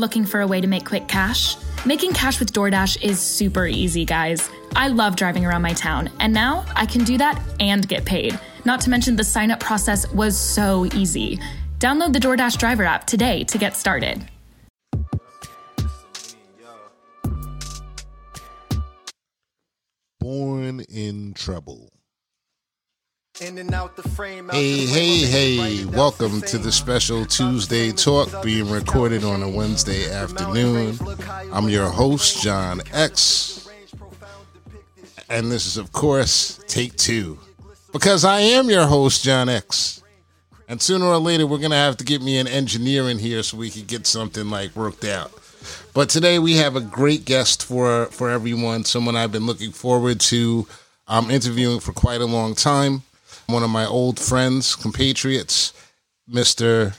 Looking for a way to make quick cash? Making cash with DoorDash is super easy, guys. I love driving around my town, and now I can do that and get paid. Not to mention, the sign up process was so easy. Download the DoorDash driver app today to get started. Born in Trouble. Hey, the hey, frame, hey, welcome to the special Tuesday talk being recorded on a Wednesday afternoon. I'm your host, John X, and this is, of course, take two. Because I am your host, John X. And sooner or later, we're going to have to get me an engineer in here so we can get something like worked out. But today we have a great guest for, for everyone, someone I've been looking forward to um, interviewing for quite a long time. One of my old friends, compatriots, Mr.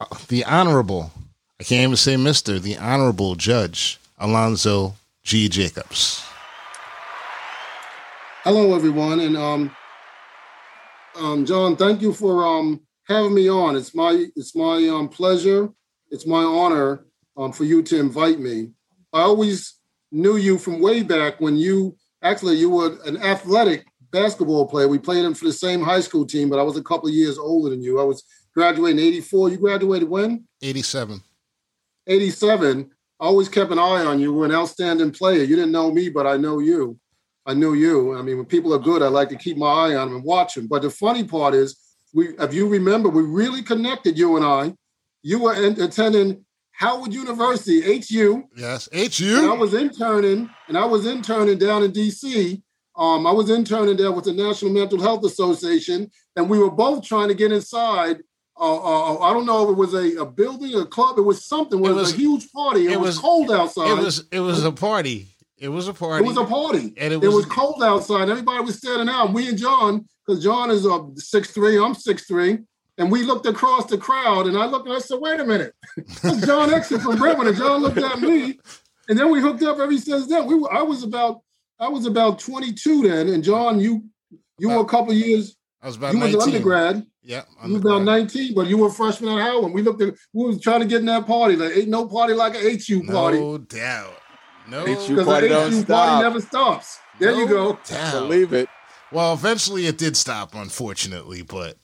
uh, the Honorable, I can't even say Mr., the Honorable Judge Alonzo G. Jacobs. Hello, everyone, and um, um, John, thank you for um having me on. It's my it's my um pleasure. It's my honor um for you to invite me. I always knew you from way back when you actually you were an athletic basketball player. We played in for the same high school team, but I was a couple of years older than you. I was graduating '84. You graduated when? 87. 87. I always kept an eye on you. You were an outstanding player. You didn't know me, but I know you. I knew you. I mean, when people are good, I like to keep my eye on them and watch them. But the funny part is, we, if you remember, we really connected, you and I. You were in, attending Howard University, HU, Yes. and I was interning, and I was interning down in DC. Um, I was interning there with the National Mental Health Association, and we were both trying to get inside. Uh, uh, I don't know if it was a, a building, a club, it was something. It was, was- a huge party. It, it was, was- cold outside. It was it was a party. It was a party. It was a party. And it it was- was, cold outside. Everybody was standing out. We and John, because John is uh, three, I'm six three, and we looked across the crowd, and I looked and I said, wait a minute. That's John Exon from Brentwood. And John looked at me, and then we hooked up ever since then. We were, I was about I was about 22 then, and John, you you were a couple of years, I was about you was 19. undergrad. Yeah. You were about 19, but you were a freshman at Howard. We looked at we was trying to get in that party. Like ain't no party like a HU party. No doubt. No HU Because party the don't HU stop. party never stops. There you go. doubt. Believe it. Well, eventually it did stop, unfortunately, but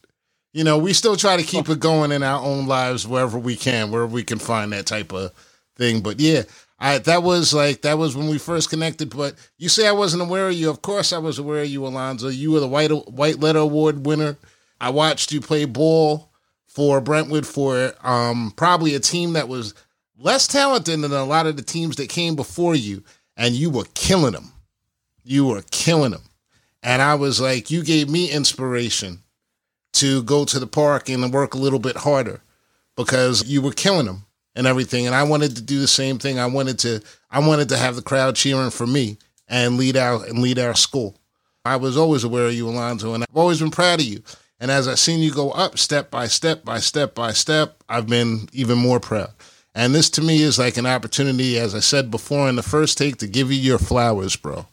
you know, we still try to keep it going in our own lives wherever we can, wherever we can find that type of thing. But yeah, I that was like that was when we first connected. But you say I wasn't aware of you. Of course I was aware of you, Alonzo. You were the white white letter award winner. I watched you play ball for Brentwood for um probably a team that was less talented than a lot of the teams that came before you, and you were killing them. You were killing them. And I was like, you gave me inspiration to go to the park and work a little bit harder because you were killing them and everything. And I wanted to do the same thing. I wanted to, I wanted to have the crowd cheering for me and lead our and lead our school. I was always aware of you, Alonzo, and I've always been proud of you. And as I've seen you go up step by step by step by step, I've been even more proud. And this to me is like an opportunity, as I said before in the first take, to give you your flowers, bro,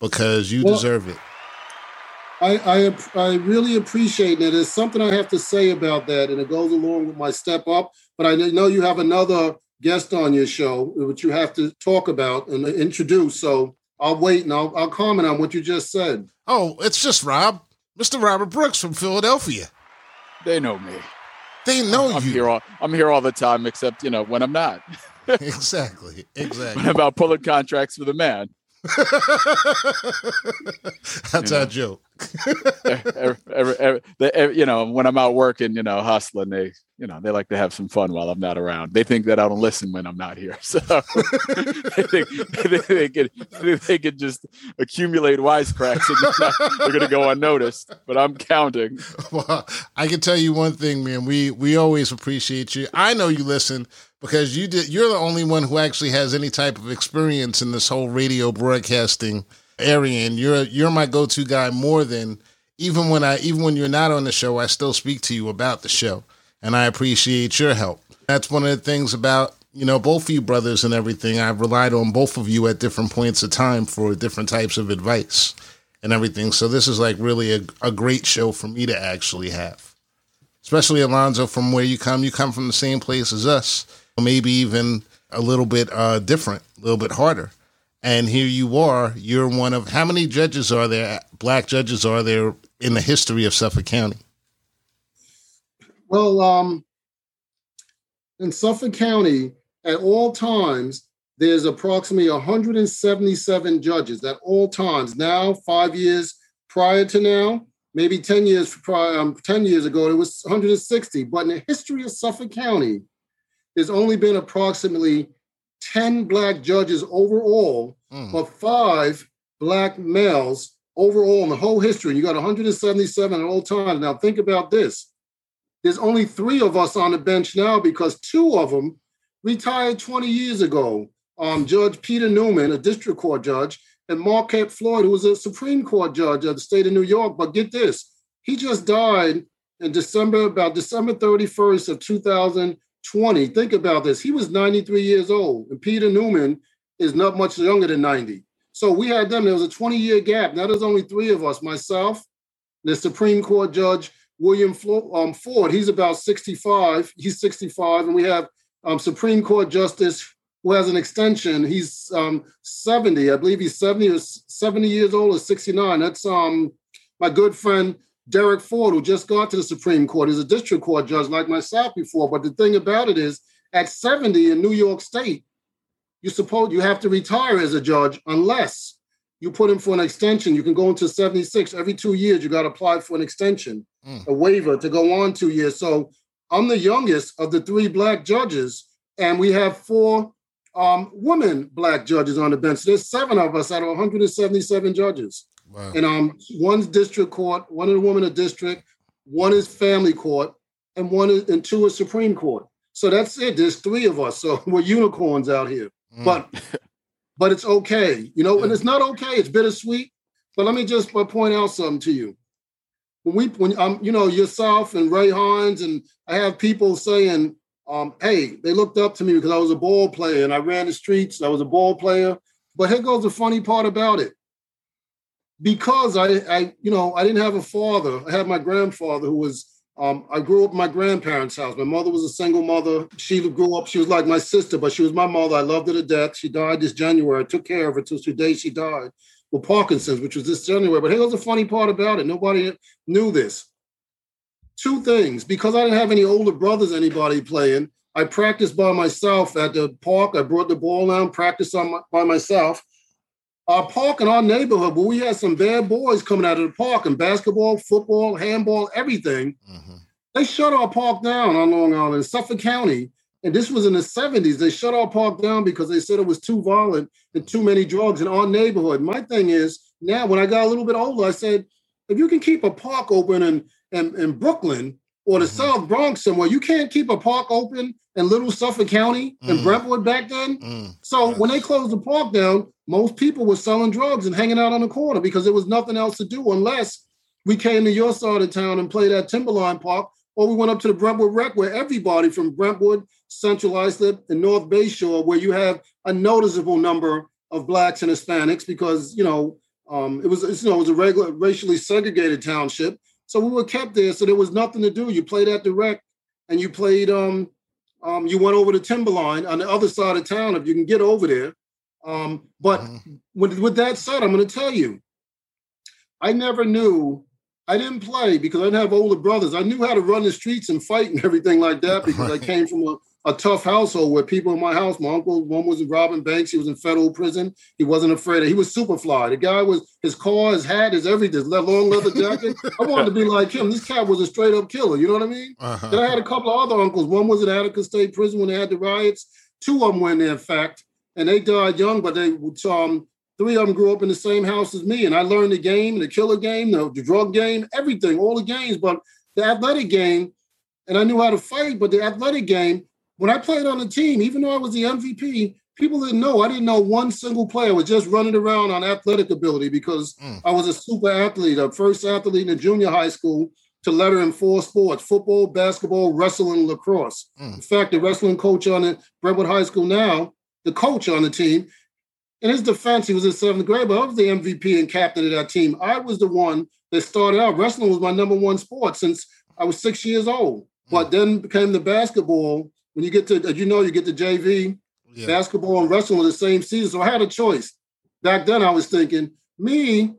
because you Well- deserve it. I, I I really appreciate it. There's something I have to say about that, and it goes along with my step up. But I know you have another guest on your show, which you have to talk about and introduce. So I'll wait and I'll, I'll comment on what you just said. Oh, it's just Rob, Mr. Robert Brooks from Philadelphia. They know me. They know I'm you. here all I'm here all the time, except you know when I'm not. exactly, exactly. When I'm out pulling contracts for the man. That's You our joke. every, every, every, they, you know, when I'm out working, you know, hustling, they, you know, they like to have some fun while I'm not around. They think that I don't listen when I'm not here, so they think they, they could they could just accumulate wisecracks and they're, not- they're going to go unnoticed. But I'm counting. Well, I can tell you one thing, man. We we always appreciate you. I know you listen because you did. You're the only one who actually has any type of experience in this whole radio broadcasting area, and you're you're my go-to guy more than even when I even when you're not on the show. I still speak to you about the show, and I appreciate your help. That's one of the things about you know both of you brothers and everything. I've relied on both of you at different points of time for different types of advice and everything. So this is like really a, a great show for me to actually have. Especially Alonzo, from where you come, you come from the same place as us. Maybe even a little bit uh, different, a little bit harder. And here you are, you're one of how many judges are there, black judges are there in the history of Suffolk County? Well, um, in Suffolk County, at all times, there's approximately 177 judges at all times. Now, five years prior to now, maybe 10 years prior, um, 10 years ago, it was 160. But in the history of Suffolk County, there's only been approximately 10 black judges overall, mm. but five black males overall in the whole history. You got 177 at all times. Now think about this. There's only three of us on the bench now because two of them retired 20 years ago. Um, judge Peter Newman, a district court judge, and Marquette Floyd, who was a Supreme Court judge of the state of New York. But get this, he just died in December, about December 31st of 2020. Think about this. He was 93 years old, and Peter Newman is not much younger than 90. So we had them. There was a 20 year gap. Now there's only three of us myself, the Supreme Court Judge William um, Ford. He's about 65. He's 65. And we have um, Supreme Court Justice who has an extension. He's um, 70. I believe he's 70 or 70 years old or 69. That's um, my good friend Derek Ford, who just got to the Supreme Court. He's a district court judge like myself before. But the thing about it is, at 70 in New York State, you suppose you have to retire as a judge unless you put in for an extension. You can go into 76 every two years. You got to apply for an extension, mm. a waiver to go on two years. So I'm the youngest of the three black judges, and we have four um, women black judges on the bench. There's seven of us out of 177 judges. Wow. And um, one's district court, one of the women of district, one is family court, and one is and two is Supreme Court. So that's it. There's three of us. So we're unicorns out here. Mm. But but it's okay, you know, and it's not okay. It's bittersweet. But let me just point out something to you. When we when um, you know, yourself and Ray Hines, and I have people saying, um, hey, they looked up to me because I was a ball player and I ran the streets, I was a ball player. But here goes the funny part about it. Because I, I, you know, I didn't have a father. I had my grandfather who was um, I grew up in my grandparents' house. My mother was a single mother. She grew up, she was like my sister, but she was my mother. I loved her to death. She died this January. I took care of her till today she died with Parkinson's, which was this January. But here's the funny part about it nobody knew this. Two things because I didn't have any older brothers, anybody playing, I practiced by myself at the park. I brought the ball down, practiced on my, by myself our park in our neighborhood, where we had some bad boys coming out of the park and basketball, football, handball, everything. Mm-hmm. They shut our park down on Long Island Suffolk County. And this was in the 70s. They shut our park down because they said it was too violent and too many drugs in our neighborhood. My thing is now, when I got a little bit older, I said, if you can keep a park open in, in, in Brooklyn or the mm-hmm. South Bronx somewhere, you can't keep a park open in Little Suffolk County mm. in Brentwood back then. Mm. So yes. when they closed the park down, most people were selling drugs and hanging out on the corner because there was nothing else to do unless we came to your side of town and played at Timberline Park, or we went up to the Brentwood Rec, where everybody from Brentwood, Central Islip, and North Bayshore, where you have a noticeable number of blacks and Hispanics, because you know um, it was you know it was a regular racially segregated township. So we were kept there, so there was nothing to do. You played at the rec, and you played um, um, you went over to Timberline on the other side of town if you can get over there. Um, but mm-hmm. with, with that said, I'm going to tell you, I never knew. I didn't play because I didn't have older brothers. I knew how to run the streets and fight and everything like that because. I came from a, a tough household where people in my house, my uncle, one was robbing banks. He was in federal prison. He wasn't afraid. Of, he was super fly. The guy was his car, his hat, his everything, his long leather jacket. I wanted to be like him. This cat was a straight up killer. You know what I mean? Uh-huh. Then I had a couple of other uncles. One was at Attica State Prison when they had the riots. Two of them were in there, in fact, and they died young. But they um three of them grew up in the same house as me, and I learned the game, the killer game, the, the drug game, everything, all the games. But the athletic game, and I knew how to fight. But the athletic game when I played on the team, even though I was the MVP, people didn't know. I didn't know one single player was just running around on athletic ability because mm. I was a super athlete, a first athlete in junior high school to letter in four sports football, basketball, wrestling, lacrosse. Mm. In fact, the wrestling coach on it, Brentwood High School now, the coach on the team, in his defense, he was in seventh grade, but I was the MVP and captain of that team. I was the one that started out. Wrestling was my number one sport since I was six years old, mm. but then became the basketball when you get to, as you know, you get to JV, Yeah. basketball and wrestling in the same season. So I had a choice. Back then, I was thinking, me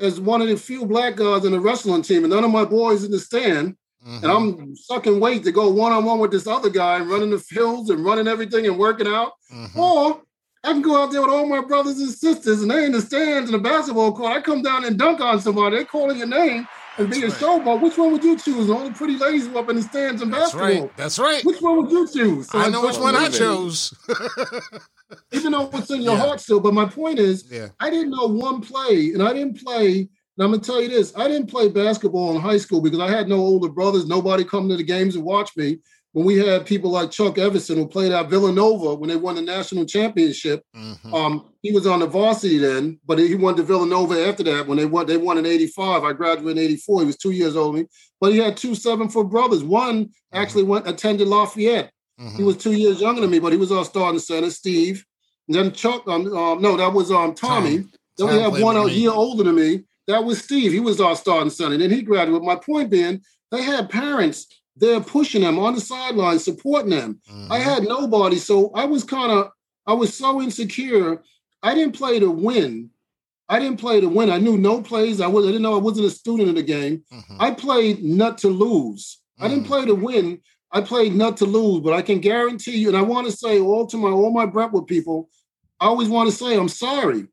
as one of the few black guys in the wrestling team, and none of my boys in the stand, Mhm. and I'm sucking weight to go one on one with this other guy, running the fields and running everything and working out. Mhm. Or I can go out there with all my brothers and sisters, and they in the stands in the basketball court. I come down and dunk on somebody. They calling your name and be right. showboat. Which one would you choose? All the pretty ladies who up in the stands in That's basketball. right. That's right. Which one would you choose? So I know which one I wait a minute. chose. Even though it's in your Yeah. heart still. But my point is, yeah. I didn't know one play, and I didn't play. And I'm gonna tell you this: I didn't play basketball in high school because I had no older brothers. Nobody come to the games and watch me. When we had people like Chuck Everson who played at Villanova when they won the national championship, Mhm. um, he was on the varsity then, but he went to Villanova after that when they won. They won in '85. I graduated in '84. He was two years older but he had two seven foot brothers. One actually went attended Lafayette. He Mhm. was two years younger than me, but he was our starting center, Steve. And then Chuck, um, um, no, that was um Tommy. Tom. Then we Tom had one a year older than me. That was Steve. He was our starting center. And then he graduated. My point being, they had parents there pushing them on the sidelines, supporting them. I Mhm. had nobody. So I was kind of, I was so insecure. I didn't play to win. I didn't play to win. I knew no plays. I was I didn't know I wasn't a student of the game. Mhm. I played not to lose. I didn't Mm. play to win. I played not to lose, but I can guarantee you, and I want to say all to my all my Brentwood people, I always want to say I'm sorry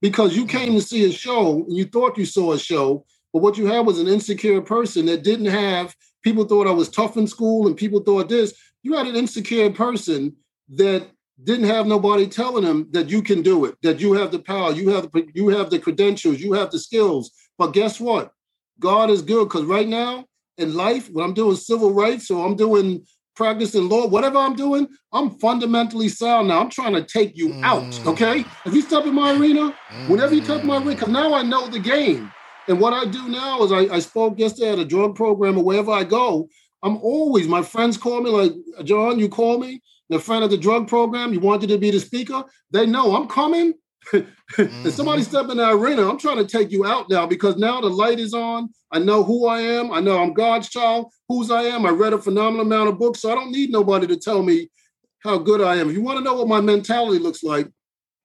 because you came to see a show and you thought you saw a show, but what you had was an insecure person that didn't have people thought I was tough in school and people thought this. You had an insecure person that didn't have nobody telling them that you can do it, that you have the power, you have the you have the credentials, you have the skills. But guess what? God is good because right now in life, when I'm doing civil rights or I'm doing practicing law, whatever I'm doing, I'm fundamentally sound now. I'm trying to take you out. Mm. Okay. If you step in my arena, whenever you touch my Mm. arena, because now I know the game. And what I do now is I, I spoke yesterday at a drug program or wherever I go. I'm always, my friends call me like, John, you call me, the friend of the drug program, you wanted to be the speaker. They know I'm coming. if somebody Mhm. step in the arena, I'm trying to take you out now because now the light is on. I know who I am. I know I'm God's child, whose I am. I read a phenomenal amount of books, so I don't need nobody to tell me how good I am. If you want to know what my mentality looks like,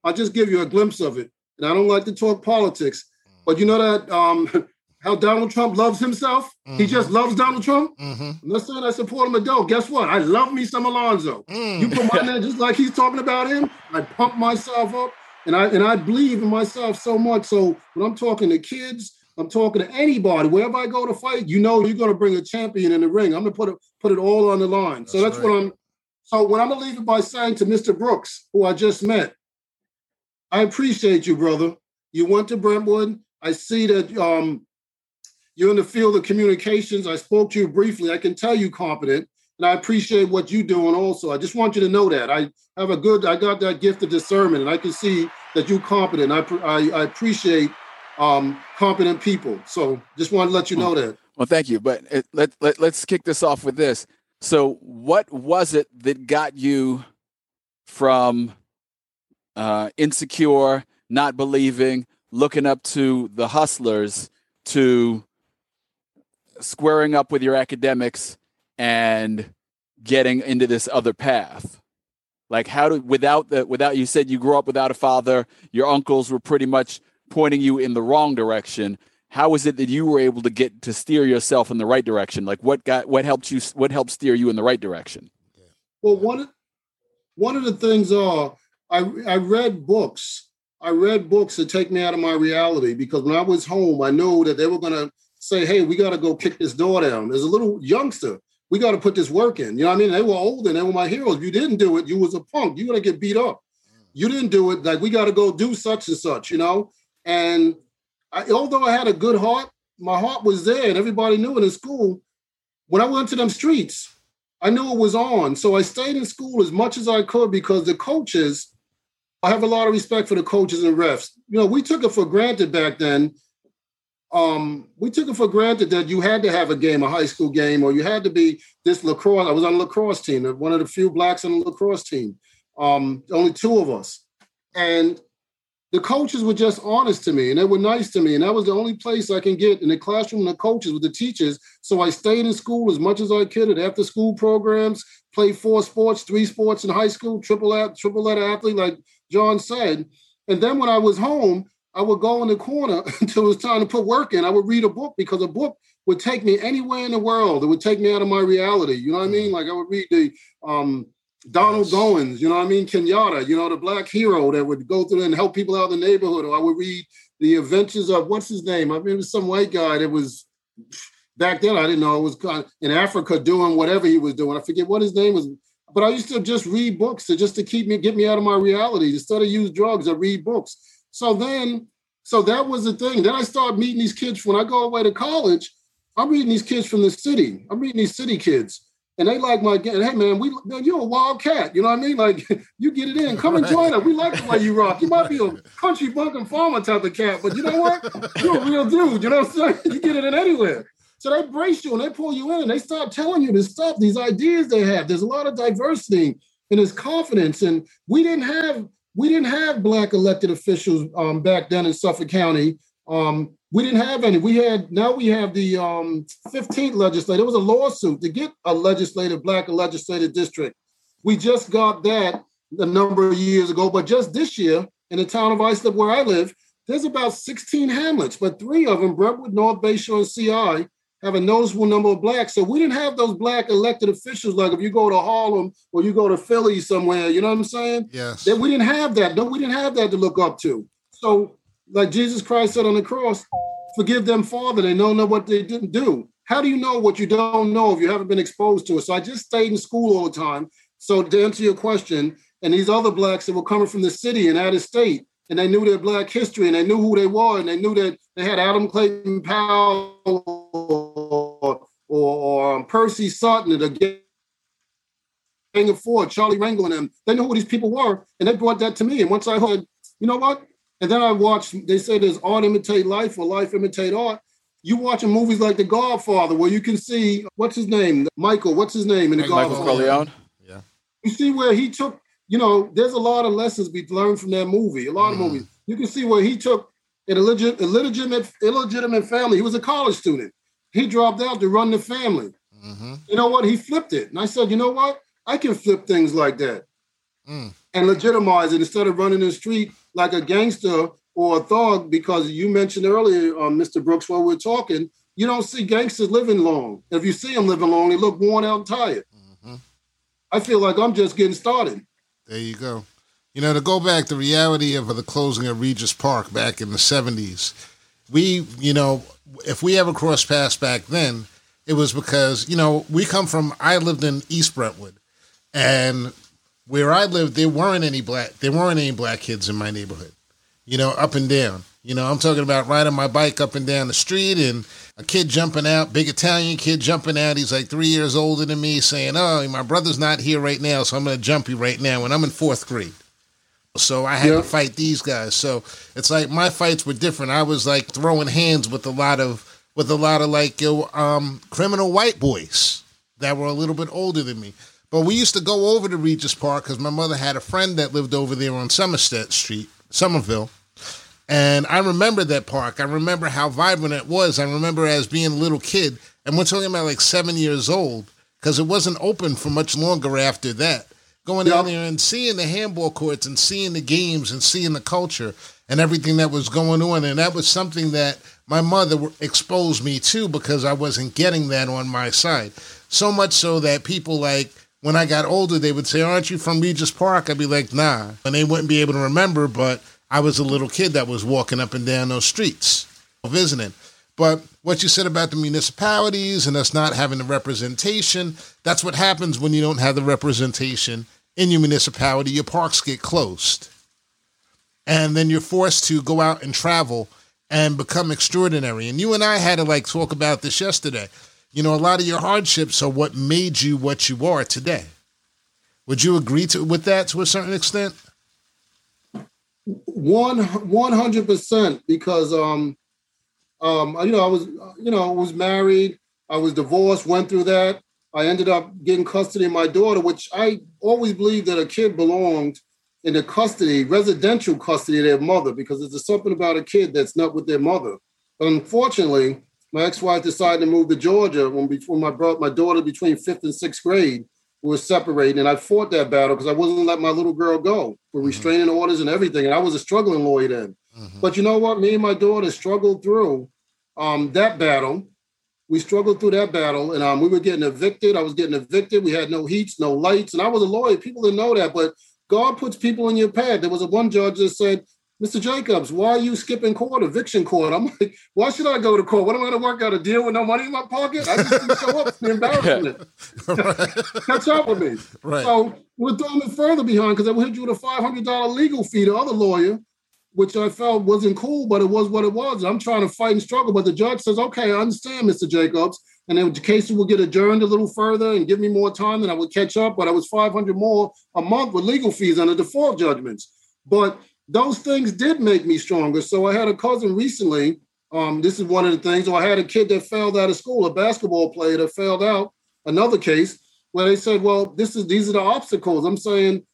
I'll just give you a glimpse of it. And I don't like to talk politics, but you know that um, how Donald Trump loves himself? He just loves Donald Trump. Mhm. I'm not saying I support him, don't. Guess what? I love me some Alonzo. You Mm. put my name just like he's talking about him. I pump myself up, and I and I believe in myself so much. So when I'm talking to kids, I'm talking to anybody. Wherever I go to fight, you know you're going to bring a champion in the ring. I'm going to put it put it all on the line. so That's that's what I'm. So what I'm going to leave it by saying to Mr. Brooks, who I just met, I appreciate you, brother. You went to Brentwood. I see that um, you're in the field of communications. I spoke to you briefly. I can tell you competent, and I appreciate what you're doing also. I just want you to know that. I have a good, I got that gift of discernment, and I can see that you're competent. I, I, I appreciate um, competent people. So just want to let you know that. Well, thank you. But it, let, let let's kick this off with this. So, what was it that got you from uh, insecure, not believing, looking up to the hustlers, to squaring up with your academics and getting into this other path? Like, how do without the without you said you grew up without a father, your uncles were pretty much pointing you in the wrong direction how is it that you were able to get to steer yourself in the right direction like what got what helped you what helped steer you in the right direction Well, one of, one of the things are I I read books. I read books that take me out of my reality because when I was home, I knew that they were gonna say, "Hey, we got to go kick this door down." As a little youngster, we got to put this work in. You know what I mean? They were older, and they were my heroes. You didn't do it, you was a punk. You gonna get beat up. You didn't do it, like we got to go do such and such. You know, and I, although I had a good heart, my heart was there, and everybody knew it in school. When I went to them streets, I knew it was on. So I stayed in school as much as I could because the coaches, I have a lot of respect for the coaches and refs. You know, we took it for granted back then. Um, we took it for granted that you had to have a game, a high school game, or you had to be this lacrosse. I was on a lacrosse team, one of the few blacks on the lacrosse team. Um, only two of us. And the coaches were just honest to me and they were nice to me. And that was the only place I can get in the classroom, and the coaches with the teachers. So I stayed in school as much as I could at after school programs, played four sports, three sports in high school, triple triple letter athlete, like John said. And then when I was home, I would go in the corner until it was time to put work in. I would read a book because a book would take me anywhere in the world. It would take me out of my reality. You know what I mean? Like I would read the um, Donald Goines, you know what I mean? Kenyatta, you know, the black hero that would go through and help people out in the neighborhood. Or I would read the adventures of what's his name? I mean, it was some white guy that was back then. I didn't know it was in Africa doing whatever he was doing. I forget what his name was, but I used to just read books to just to keep me get me out of my reality. Instead of use drugs, I read books. So then, so that was the thing. Then I started meeting these kids when I go away to college. I'm reading these kids from the city. I'm reading these city kids and they like my hey man, we man, you're a wild cat. You know what I mean? Like you get it in, come and join us. We like the way you rock. You might be a country bumpkin farmer type of cat, but you know what? You're a real dude. You know what I'm saying? You get it in anywhere. So they brace you and they pull you in and they start telling you this stuff, these ideas they have. There's a lot of diversity and there's confidence. And we didn't have we didn't have black elected officials um, back then in Suffolk County. Um, we didn't have any. We had now we have the um, 15th legislature. It was a lawsuit to get a legislative black legislative district. We just got that a number of years ago, but just this year in the town of Islip where I live, there's about 16 hamlets, but three of them, Brentwood, North Bayshore, and CI, have a noticeable number of blacks. So we didn't have those black elected officials like if you go to Harlem or you go to Philly somewhere, you know what I'm saying? Yes. That we didn't have that. No, we didn't have that to look up to. So like Jesus Christ said on the cross, forgive them, Father. They don't know what they didn't do. How do you know what you don't know if you haven't been exposed to it? So I just stayed in school all the time. So to answer your question, and these other blacks that were coming from the city and out of state, and they knew their black history and they knew who they were, and they knew that they had Adam Clayton Powell or, or, or um, Percy Sutton, the Gang of Four, Charlie Rangel, and them. They knew who these people were, and they brought that to me. And once I heard, you know what? And then I watched, they say there's art imitate life or life imitate art. You watching movies like The Godfather, where you can see what's his name, Michael. What's his name in The Michael Godfather? Corleone. Yeah. You see where he took, you know, there's a lot of lessons we learned from that movie. A lot of Mhm. movies. You can see where he took an illegit- illegitimate, illegitimate family. He was a college student. He dropped out to run the family. Mm-hmm. You know what? He flipped it, and I said, you know what? I can flip things like that Mm. and legitimize it instead of running the street like a gangster or a thug. Because you mentioned earlier, um, Mr. Brooks, while we are talking, you don't see gangsters living long. If you see them living long, they look worn out and tired. Mhm. I feel like I'm just getting started. There you go. You know, to go back, the reality of the closing of Regis Park back in the 70s, we, you know, if we ever crossed paths back then, it was because, you know, we come from, I lived in East Brentwood, and where I lived, there weren't any black, there weren't any black kids in my neighborhood, you know, up and down. You know, I'm talking about riding my bike up and down the street and a kid jumping out, big Italian kid jumping out. He's like three years older than me, saying, Oh, my brother's not here right now, so I'm going to jump you right now. And I'm in fourth grade. So I had Yeah. to fight these guys. So it's like my fights were different. I was like throwing hands with a lot of with a lot of like um, criminal white boys that were a little bit older than me. But we used to go over to Regis Park because my mother had a friend that lived over there on Somerset Street, Somerville. And I remember that park. I remember how vibrant it was. I remember as being a little kid. And we're talking about like seven years old because it wasn't open for much longer after that. Going down there and seeing the handball courts and seeing the games and seeing the culture and everything that was going on. And that was something that my mother exposed me to because I wasn't getting that on my side. So much so that people like, when I got older, they would say, Aren't you from Regis Park? I'd be like, Nah. And they wouldn't be able to remember, but I was a little kid that was walking up and down those streets visiting. But what you said about the municipalities and us not having the representation, that's what happens when you don't have the representation in your municipality. Your parks get closed. And then you're forced to go out and travel and become extraordinary. And you and I had to like talk about this yesterday. You know, a lot of your hardships are what made you what you are today. Would you agree to with that to a certain extent? One one hundred percent because um um uh, you know I was uh, you know was married, I was divorced, went through that. I ended up getting custody of my daughter, which I always believed that a kid belonged in the custody, residential custody of their mother, because there's something about a kid that's not with their mother. But unfortunately, my ex-wife decided to move to Georgia when before my brought my daughter between fifth and sixth grade was separated, and I fought that battle because I wasn't let my little girl go with mm-hmm. restraining orders and everything, and I was a struggling lawyer then. But you know what? Me and my daughter struggled through um, that battle. We struggled through that battle, and um, we were getting evicted. I was getting evicted. We had no heats, no lights, and I was a lawyer. People didn't know that, but God puts people in your path. There was a one judge that said, Mr. Jacobs, why are you skipping court, eviction court? I'm like, why should I go to court? What am I going to work out a deal with no money in my pocket? I just didn't show up. It's the embarrassment. Catch up with me. Right. So we're throwing it further behind because I would hit you with a $500 legal fee to other lawyer, which I felt wasn't cool, but it was what it was. I'm trying to fight and struggle. But the judge says, okay, I understand, Mr. Jacobs. And then the case will get adjourned a little further and give me more time, and I would catch up. But I was 500 more a month with legal fees under default judgments. But those things did make me stronger. So I had a cousin recently. Um, this is one of the things. Or I had a kid that failed out of school, a basketball player that failed out. Another case where they said, "Well, this is these are the obstacles." I'm saying,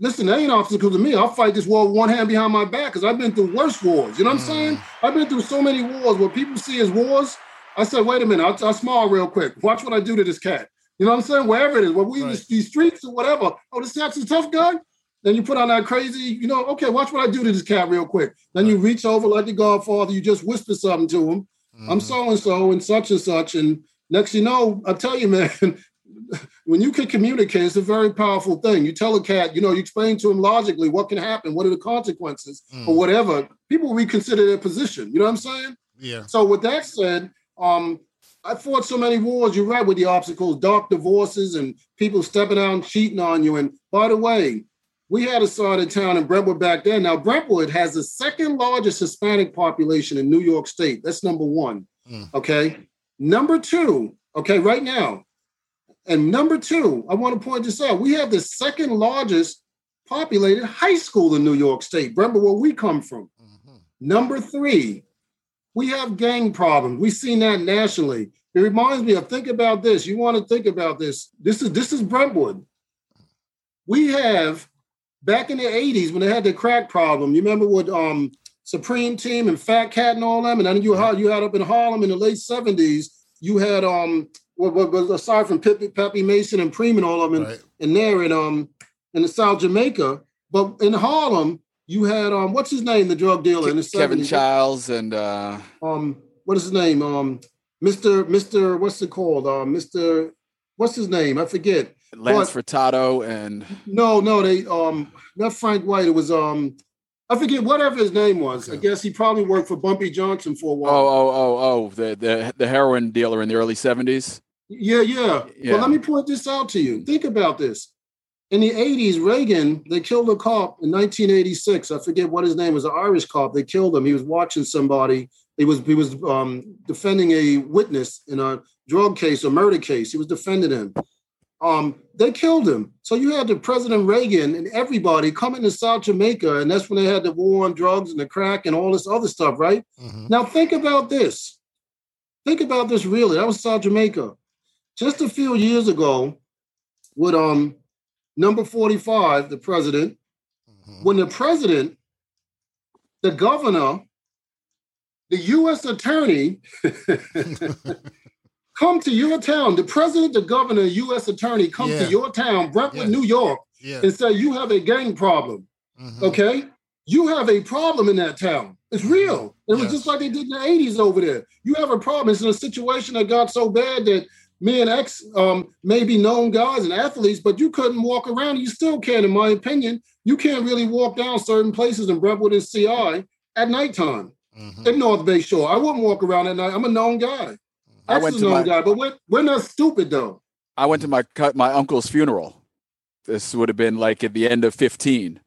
listen, they ain't obstacles to me. I'll fight this war with one hand behind my back because I've been through worse wars. You know what I'm saying? Mm. I've been through so many wars. What people see as wars, I said, "Wait a minute, I'll, I'll smile real quick. Watch what I do to this cat." You know what I'm saying? Wherever it is, where we in Right. these streets or whatever. Oh, this cat's a tough guy. Then you put on that crazy, you know, okay, watch what I do to this cat real quick. Then you reach over like the Godfather, you just whisper something to him. I'm so and so and such and such. And next you know, I tell you, man, when you can communicate, it's a very powerful thing. You tell a cat, you know, you explain to him logically what can happen, what are the consequences, or whatever. People reconsider their position. You know what I'm saying? Yeah. So with that said, um, I fought so many wars. You're right with the obstacles, dark divorces, and people stepping out and cheating on you. And by the way, we had a side of town in Brentwood back then. Now Brentwood has the second largest Hispanic population in New York State. That's number one. Mm. Okay. Number two. Okay, right now. And number two, I want to point this out. We have the second largest populated high school in New York State, Remember where we come from. Mhm. Number three, we have gang problems. We've seen that nationally. It reminds me of think about this. You want to think about this. This is this is Brentwood. We have back in the 80s when they had the crack problem. You remember with um Supreme Team and Fat Cat and all them, and then you had you had up in Harlem in the late 70s, you had um what, what, what aside from Pappy, Pappy Mason and Preem and all of them, Right. and there in um in the South Jamaica. But in Harlem, you had um what's his name, the drug dealer in the Kevin 70s? Childs and uh, Um, what is his name? Um, Mr. Mr. What's it called? Um, Mr. What's his name? I forget. Lance What? Furtado and No, no, they um not Frank White. It was um I forget whatever his name was. I guess he probably worked for Bumpy Johnson for a while. oh while. oh oh oh the the the heroin dealer in the early seventies. Yeah, yeah. Yeah. But let me point this out to you. Think about this. In the 80s, Reagan, they killed a cop in 1986. I forget what his name was, an Irish cop. They killed him. He was watching somebody. He was he was um, defending a witness in a drug case, a murder case. He was defending him. Um, they killed him. So you had the President Reagan and everybody coming to South Jamaica, and that's when they had the war on drugs and the crack and all this other stuff, right? Mhm. Now think about this. Think about this really. That was South Jamaica. Just a few years ago, with um number 45, the president, Mhm. when the president, the governor, the U.S. attorney come to your town, the president, the governor, U.S. attorney come Yeah. to your town, Brentwood. New York, and say you have a gang problem. Mhm. Okay, you have a problem in that town. It's real. It was just like they did in the '80s over there. You have a problem. It's in a situation that got so bad that me and X um, may be known guys and athletes, but you couldn't walk around. You still can, in my opinion. You can't really walk down certain places in Brentwood and CI at nighttime Mhm. in North Bay Shore. I wouldn't walk around at night. I'm a known guy. I X went is a known my- guy, but we're, we're not stupid though. I went to my my uncle's funeral. This would have been like at the end of fifteen,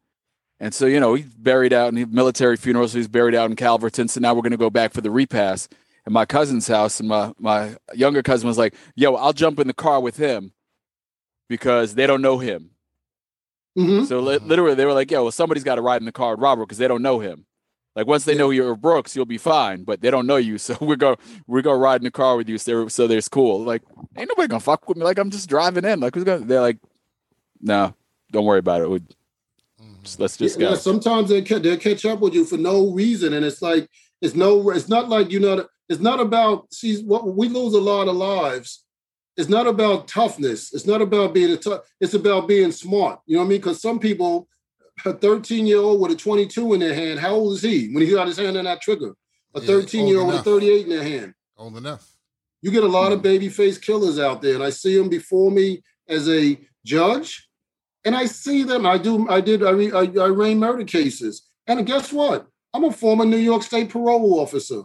and so you know he's buried out in military funeral, so he's buried out in Calverton. So now we're going to go back for the repast at my cousin's house, and my my younger cousin was like, "Yo, I'll jump in the car with him because they don't know him." Mhm. So li- literally, they were like, "Yo, well, somebody's got to ride in the car with Robert because they don't know him. Like once they Yeah. know you're Brooks, you'll be fine, but they don't know you. So we're go we're gonna ride in the car with you. So so there's cool. Like ain't nobody gonna fuck with me. Like I'm just driving in. Like who's gonna? They're like, no, don't worry about it. We- Just, let's just yeah, go. sometimes they ca- they catch up with you for no reason, and it's like it's no. It's not like you know. It's not about. See, what we lose a lot of lives. It's not about toughness. It's not about being a tough. It's about being smart. You know what I mean? Because some people, a 13 year old with a 22 in their hand. How old is he when he got his hand on that trigger? A Yeah, 13 year old old with a 38 in their hand. Old enough. You get a lot of hmm. baby face killers out there, and I see them before me as a judge, and I see them. I do. I did. I re, I, I ran murder cases, and guess what? I'm a former New York State parole officer.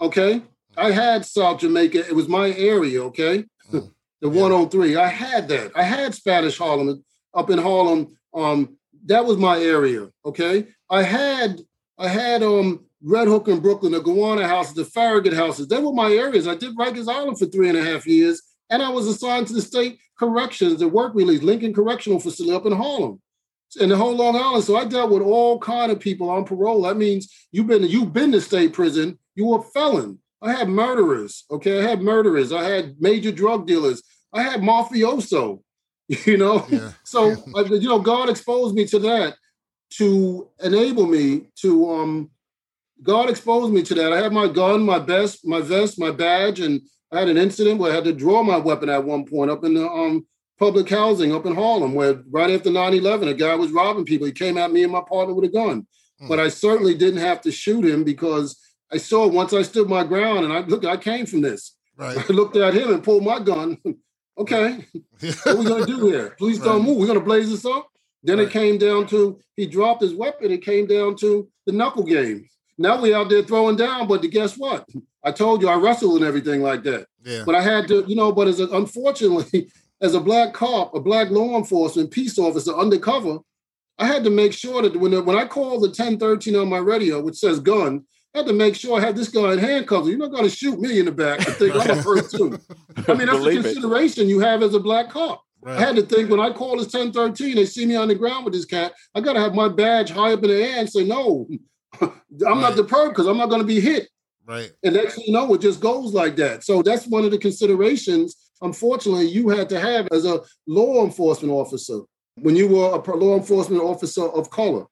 Okay, I had South Jamaica. It was my area. Okay, Mm. the 103. I had that. I had Spanish Harlem up in Harlem. Um, that was my area. Okay, I had. I had um Red Hook in Brooklyn, the Gowanus houses, the Farragut houses. They were my areas. I did Rikers Island for three and a half years, and I was assigned to the state corrections, the work release, Lincoln Correctional Facility up in Harlem, and the whole Long Island. So I dealt with all kind of people on parole. That means you've been you've been to state prison. You were a felon. I had murderers. Okay, I had murderers. I had major drug dealers. I had mafioso. You know, Yeah. so you know, God exposed me to that to enable me to um God exposed me to that. I had my gun, my vest, my vest, my badge, and I had an incident where I had to draw my weapon at one point up in the um public housing up in Harlem, where right after 9-11, a guy was robbing people. He came at me and my partner with a gun. Hmm. But I certainly didn't have to shoot him because I saw once I stood my ground and I look, I came from this. Right. I looked at him and pulled my gun. okay, what are we gonna do here? Please don't Right. move. We're gonna blaze this up. Then it came down to he dropped his weapon. It came down to the knuckle game. Now we out there throwing down, but guess what? I told you I wrestled and everything like that. Yeah. But I had to, you know. But as a, unfortunately, as a black cop, a black law enforcement peace officer undercover, I had to make sure that when when I called the 1013 on my radio, which says gun, I had to make sure I had this guy in handcuffs. You're not going to shoot me in the back and think I'm a first too. I mean, that's the Believe it. consideration you have as a black cop. I had to think when I call this 1013, they see me on the ground with this cat. I got to have my badge high up in the air and say, no, I'm not Right. the perp because I'm not going to be hit. Right. And next thing you know, it just goes like that. So that's one of the considerations, unfortunately, you had to have as a law enforcement officer when you were a law enforcement officer of color.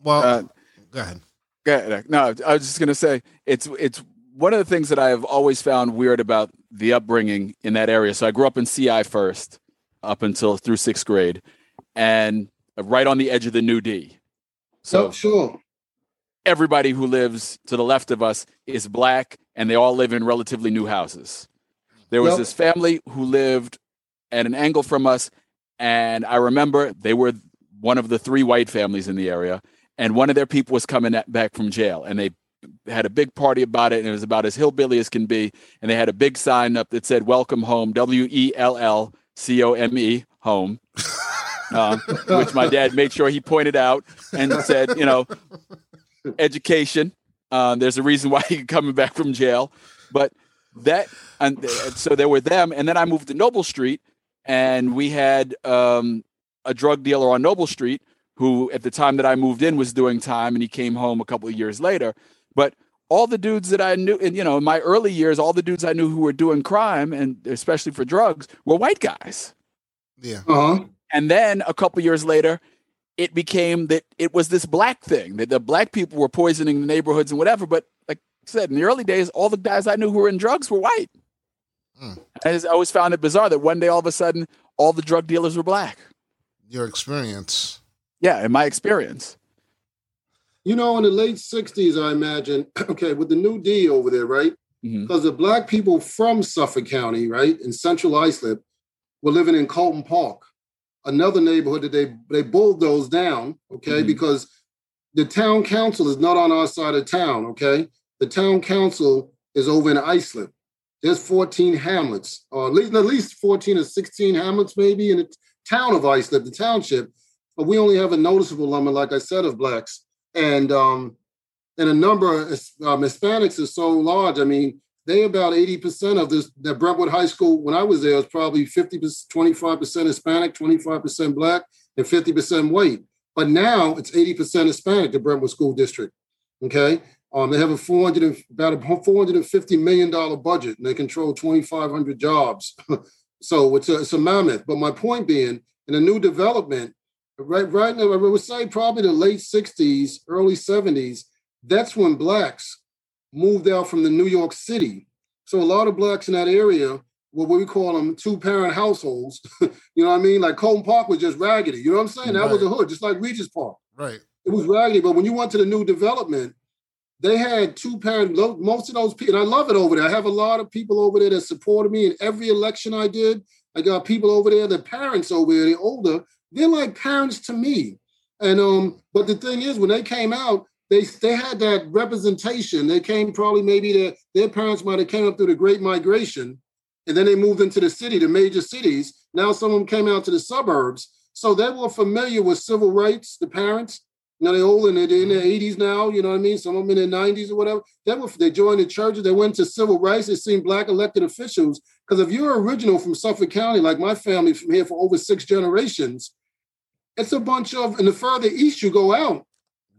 Well, Uh, go ahead. No, I was just gonna say it's it's one of the things that I have always found weird about the upbringing in that area. So I grew up in CI first, up until through sixth grade, and right on the edge of the New D. So So sure. everybody who lives to the left of us is black, and they all live in relatively new houses. There was Yep. this family who lived at an angle from us, and I remember they were one of the three white families in the area, and one of their people was coming at- back from jail, and they had a big party about it, and it was about as hillbilly as can be, and they had a big sign up that said "Welcome Home," W E L L C O M E, home. Um, which my dad made sure he pointed out and said, you know, education. Um, there's a reason why you're coming back from jail, but that and uh, so there were them, and then I moved to Noble Street, and we had um, a drug dealer on Noble Street who, at the time that I moved in, was doing time, and he came home a couple of years later. But all the dudes that I knew, and you know, in my early years, all the dudes I knew who were doing crime, and especially for drugs, were white guys. Yeah. Uh-huh. And then a couple years later, it became that it was this black thing that the black people were poisoning the neighborhoods and whatever. But like I said, in the early days, all the guys I knew who were in drugs were white. Hmm. I always found it bizarre that one day all of a sudden all the drug dealers were black. Your experience. Yeah, in my experience. You know, in the late 60s, I imagine, okay, with the new D over there, right? Mhm. Because the black people from Suffolk County, right, in central Islip, were living in Colton Park, another neighborhood that they they bulldozed down, okay, Mhm. because the town council is not on our side of town, okay? The town council is over in Islip. There's 14 hamlets, or at least at least 14 or 16 hamlets, maybe in the town of Islip, the township. But we only have a noticeable number, like I said, of blacks, and um, and a number of um, Hispanics is so large. I mean, they about 80% of this that Brentwood High School, when I was there, was probably 50 25% Hispanic, 25% black, and 50% white. But now it's 80% Hispanic, the Brentwood School District. Okay. Um, they have a 400 about a 450 million dollar budget and they control 2,500 jobs. so it's a, it's a mammoth. But my point being, in a new development, right right now, I would say probably the late 60s, early 70s, that's when blacks moved out from the New York City. So a lot of blacks in that area were what we call them two-parent households. you know what I mean? Like Colton Park was just raggedy. You know what I'm saying? That Right. was a hood, just like Regis Park. Right. It was raggedy. But when you went to the new development, they had two-parent. Most of those people, and I love it over there. I have a lot of people over there that supported me in every election I did. I got people over there, the parents over there, they're older. They're like parents to me. And um, but the thing is, when they came out, they they had that representation. They came probably maybe their their parents might have came up through the Great Migration, and then they moved into the city, the major cities. Now some of them came out to the suburbs, so they were familiar with civil rights. The parents, know, they're old and they're in their 80s now. You know what I mean? Some of them in their 90s or whatever. They were they joined the churches. They went to civil rights. They seen black elected officials. Because if you're original from Suffolk County, like my family from here for over six generations, it's a bunch of. And the further east you go out,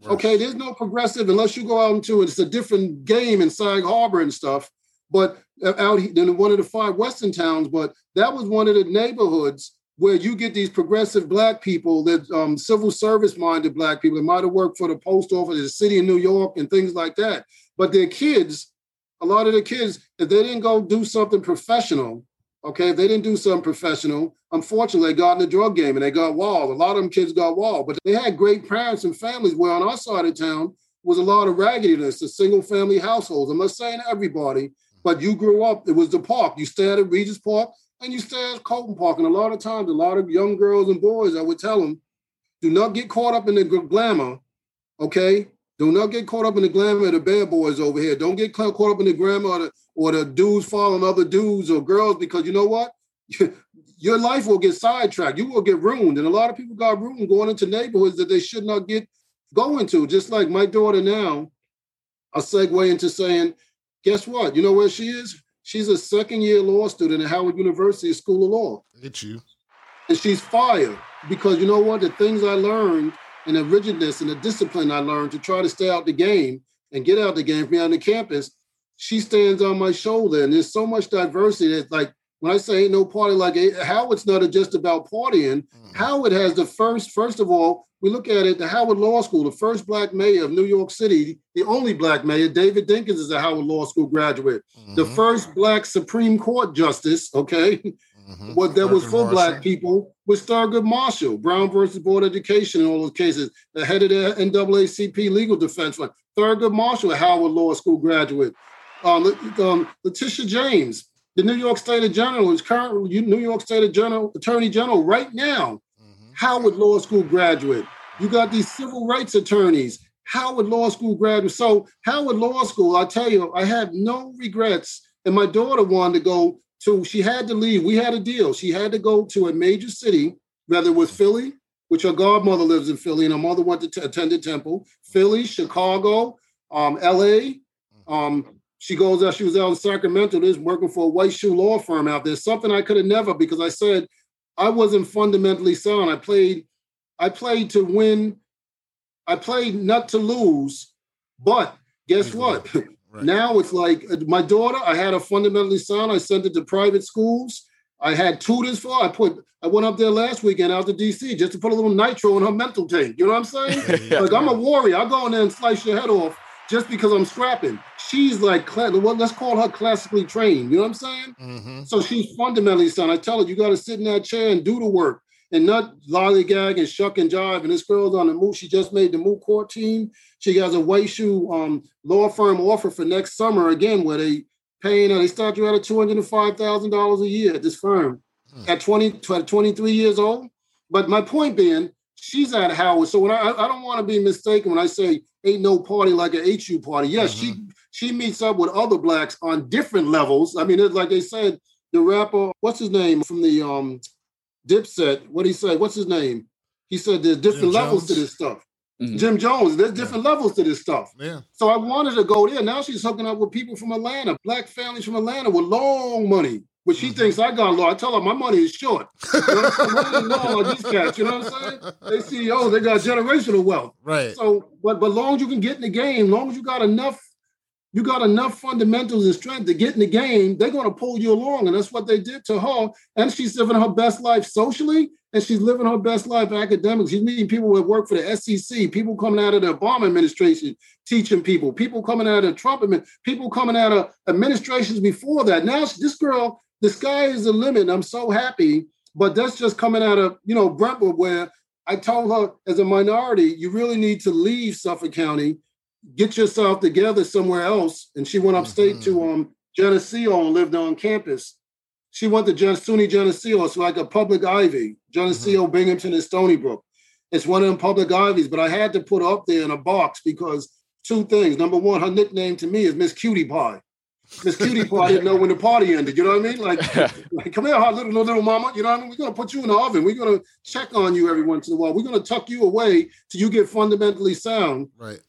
Okay, there's no progressive unless you go out into it. It's a different game in Sag Harbor and stuff. But uh, out in one of the five western towns, but that was one of the neighborhoods where you get these progressive black people that um, civil service minded black people that might have worked for the post office, the city of New York, and things like that. But their kids, a lot of the kids, if they didn't go do something professional, okay, if they didn't do something professional, unfortunately, they got in the drug game and they got walled. A lot of them kids got walled, but they had great parents and families. Where on our side of town was a lot of raggediness, the single family households. I'm not saying everybody, but you grew up, it was the park. You stayed at Regis Park and you stayed at Colton Park. And a lot of times, a lot of young girls and boys, I would tell them, do not get caught up in the glamour, okay? Do not get caught up in the glamour of the bad boys over here. Don't get caught up in the glamour or the, or the dudes following other dudes or girls because you know what? Your life will get sidetracked. You will get ruined. And a lot of people got ruined going into neighborhoods that they should not get going to. Just like my daughter now, I'll segue into saying, guess what? You know where she is? She's a second year law student at Howard University School of Law It's you. and she's fired because you know what? The things I learned and the rigidness and the discipline I learned to try to stay out the game and get out the game from on the campus, she stands on my shoulder. And there's so much diversity that, like, when I say ain't no party like it, Howard's not just about partying. Mhm. Howard has the first, first of all, we look at it, the Howard Law School, the first black mayor of New York City, the only black mayor, David Dinkins is a Howard Law School graduate. The Mhm. first black Supreme Court justice, okay, Mhm. what that was for black people was Thurgood Marshall, Brown versus Board of Education, in all those cases, the head of the NAACP legal defense fund. Thurgood Marshall, a Howard Law School graduate. Um, um, Letitia James, the New York State Attorney General, is current New York State General, Attorney General right now. Mhm. Howard Law School graduate. You got these civil rights attorneys, Howard Law School graduate. So Howard Law School, I tell you, I have no regrets. And my daughter wanted to go to, she had to leave. We had a deal. She had to go to a major city, whether it was Philly, which her godmother lives in Philly, and her mother went to t- attend temple, Philly, Chicago, um, LA. Um, she goes out, she was out in Sacramento, this working for a white shoe law firm out there. Something I could have never, because I said I wasn't fundamentally sound. I played, I played to win. I played not to lose, but guess what? Right. Now it's like uh, my daughter, I had a fundamentally sound. I sent it to private schools. I had tutors for. her. I put. I went up there last weekend out to DC just to put a little nitro in her mental tank. You know what I'm saying? Yeah. Like I'm a warrior. I go in there and slice your head off just because I'm scrapping. She's like, well, let's call her classically trained. You know what I'm saying? Mhm. So she's fundamentally sound. I tell her you got to sit in that chair and do the work and not lollygag and shuck and jive. And this girl's on the move. She just made the moot court team. She has a white shoe um, law firm offer for next summer again, where they paying her. They start you at a two hundred and five thousand dollars a year at this firm Hmm. at 20, 23 years old. But my point being, she's at Howard. So when I I don't want to be mistaken when I say ain't no party like an HU party. Yes, she she meets up with other blacks on different levels. I mean, it's like they said, the rapper, what's his name from the um Dipset? What he say? What's his name? He said there's different Jim levels to this stuff. Mhm. Jim Jones, there's different levels to this stuff. Yeah. So I wanted to go there. Now she's hooking up with people from Atlanta, black families from Atlanta with long money, which she thinks I got long. I tell her my money is short. You know, I'm really long these cats. You know what I'm saying? They see, CEOs, they got generational wealth. Right. So, but but long as you can get in the game, long as you got enough, you got enough fundamentals and strength to get in the game, they're gonna pull you along. And that's what they did to her. And she's living her best life socially and she's living her best life academically. She's meeting people that work for the SEC, people coming out of the Obama administration teaching people, people coming out of Trump, administration, people coming out of administrations before that. Now this girl, the sky is the limit. I'm so happy, but that's just coming out of you know Brentwood, where I told her as a minority, you really need to leave Suffolk County, get yourself together somewhere else. And she went upstate mm-hmm. to um Geneseo and lived on campus. She went to Gen- SUNY Geneseo. It's like a public ivy. Geneseo, mm-hmm. Binghamton, and Stony Brook. It's one of them public ivies, but I had to put her up there in a box because two things. Number one, her nickname to me is Miss Cutie Pie. Miss Cutie Pie didn't know when the party ended. You know what I mean? Like, like come here, hot little, little mama. You know what I mean? We're gonna put you in the oven. We're gonna check on you every once in a while. We're gonna tuck you away till you get fundamentally sound. Right.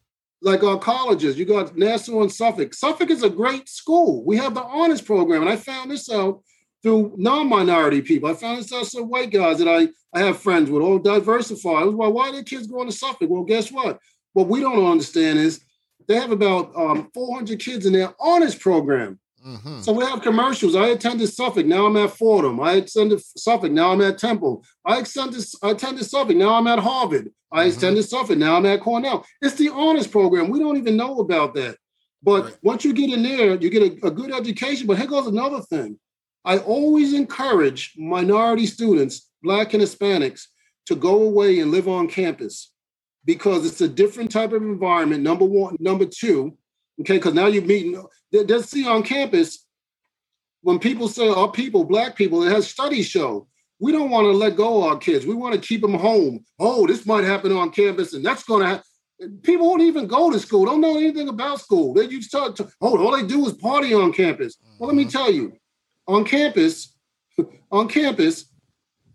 Like our colleges, you got Nassau and Suffolk. Suffolk is a great school. We have the honors program, and I found this out through non-minority people. I found this out some white guys that I, I have friends with, all diversified. I was like, why are the kids going to Suffolk? Well, guess what? What we don't understand is they have about um, 400 kids in their honors program. Mm-hmm. So we have commercials. I attended Suffolk. Now I'm at Fordham. I attended Suffolk. Now I'm at Temple. I attended, I attended Suffolk. Now I'm at Harvard. I mm-hmm. attended Suffolk. Now I'm at Cornell. It's the honors program. We don't even know about that. But right. once you get in there, you get a, a good education. But here goes another thing. I always encourage minority students, Black and Hispanics, to go away and live on campus because it's a different type of environment. Number one, number two, okay, because now you're meeting. Let's see on campus when people say our oh, people, black people, it has studies show. We don't want to let go of our kids. We want to keep them home. Oh, this might happen on campus, and that's going to happen. People won't even go to school. Don't know anything about school. They you start to oh, all they do is party on campus. Well, let me mm-hmm. tell you, on campus, on campus,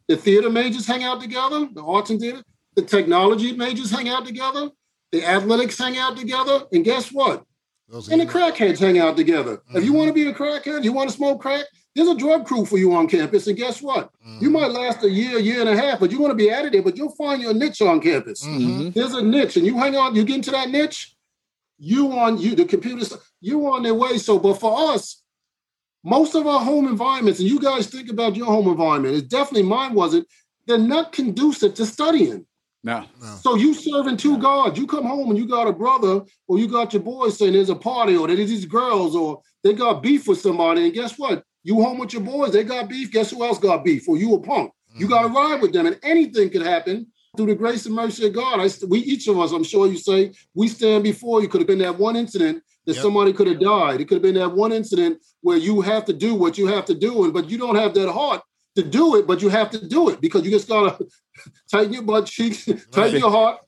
the theater majors hang out together, the arts and theater, the technology majors hang out together, the athletics hang out together, and guess what? Those and the crackheads hang out together. Mm-hmm. If you want to be a crackhead, you want to smoke crack, there's a drug crew for you on campus. And guess what? Mm-hmm. You might last a year, year and a half, but you want to be out of there, but you'll find your niche on campus. Mm-hmm. There's a niche, and you hang on, you get into that niche, you on you, the computers, you on their way. So, but for us, most of our home environments, and you guys think about your home environment, it's definitely mine wasn't, they're not conducive to studying. No. So you serving two gods. You come home and you got a brother or you got your boys saying there's a party or there's these girls or they got beef with somebody. And guess what? You home with your boys, they got beef. Guess who else got beef? Or you a punk. Mm-hmm. You got to ride with them. And anything could happen through the grace and mercy of God. I, we each of us, I'm sure you say, we stand before you. Could have been that one incident that yep. somebody could have died. It could have been that one incident where you have to do what you have to do, and but you don't have that heart to do it, but you have to do it because you just gotta tighten your butt cheeks, tighten your heart,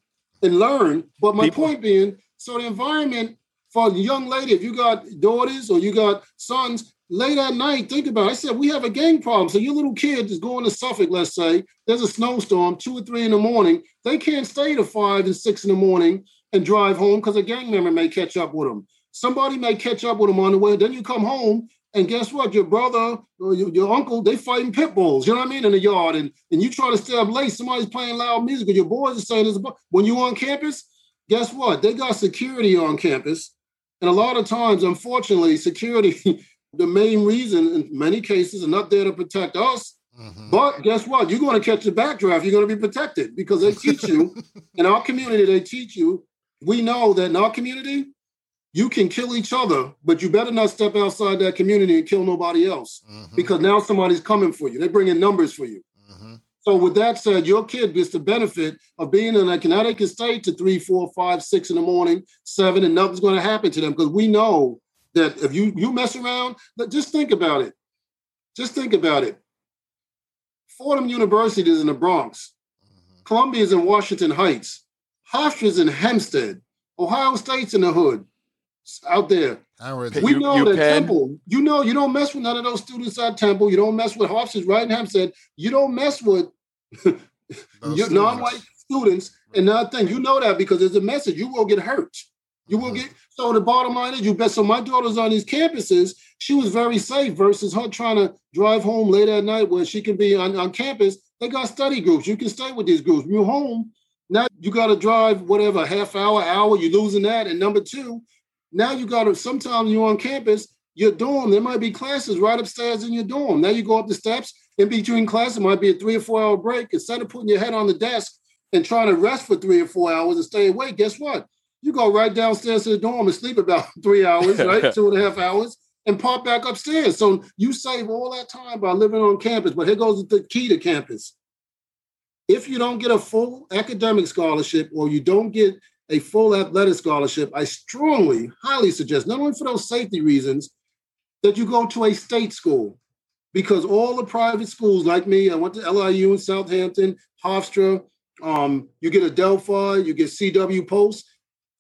and learn. But my People. point being, so the environment for a young lady, if you got daughters or you got sons, late at night, think about it. I said, we have a gang problem. So your little kid is going to Suffolk, let's say, there's a snowstorm, two or three in the morning. They can't stay to five and six in the morning and drive home because a gang member may catch up with them. Somebody may catch up with them on the way. Then you come home and guess what? Your brother or your, your, uncle, they fighting pit bulls, you know what I mean, in the yard. And, and you try to stay up late, somebody's playing loud music, and your boys are saying this. When you on campus, guess what? They got security on campus. And a lot of times, unfortunately, security, the main reason in many cases, are not there to protect us. Mm-hmm. But guess what? You're going to catch a backdraft. You're going to be protected because they teach you in our community. They teach you. We know that in our community, you can kill each other, but you better not step outside that community and kill nobody else mm-hmm. because now somebody's coming for you. They're bringing numbers for you. Mm-hmm. So, with that said, your kid gets the benefit of being in a Connecticut state to three, four, five, six in the morning, seven, and nothing's going to happen to them because we know that if you you mess around, just think about it. Just think about it. Fordham University is in the Bronx. Mm-hmm. Columbia is in Washington Heights. Hofstra's in Hempstead. Ohio State's in the hood out there. We know you that can. Temple, you know, you don't mess with none of those students at Temple. You don't mess with right in Hempstead. You don't mess with non-white students and thing, You know that because there's a message. You will get hurt. You will mm-hmm. get so the bottom line is you bet. So my daughter's on these campuses. She was very safe versus her trying to drive home late at night where she can be on, on campus. They got study groups. You can stay with these groups. You're home. Now you got to drive whatever, half hour, hour, you're losing that. And number two, now you got to, sometimes you're on campus, your dorm, there might be classes right upstairs in your dorm. Now you go up the steps in between classes might be a three or four hour break. Instead of putting your head on the desk and trying to rest for three or four hours and stay awake, guess what? You go right downstairs to the dorm and sleep about three hours, right? Two and a half hours, and pop back upstairs. So you save all that time by living on campus. But here goes the key to campus. If you don't get a full academic scholarship or you don't get a full athletic scholarship, I strongly, highly suggest, not only for those safety reasons, that you go to a state school. Because all the private schools, like me, I went to LIU in Southampton, Hofstra, um, you get Adelphi, you get CW Post,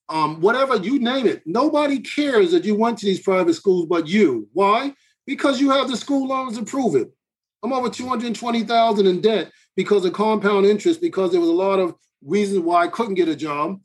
um, whatever you name it. Nobody cares that you went to these private schools but you. Why? Because you have the school loans to prove it. I'm over 220,000 in debt because of compound interest, because there was a lot of reasons why I couldn't get a job.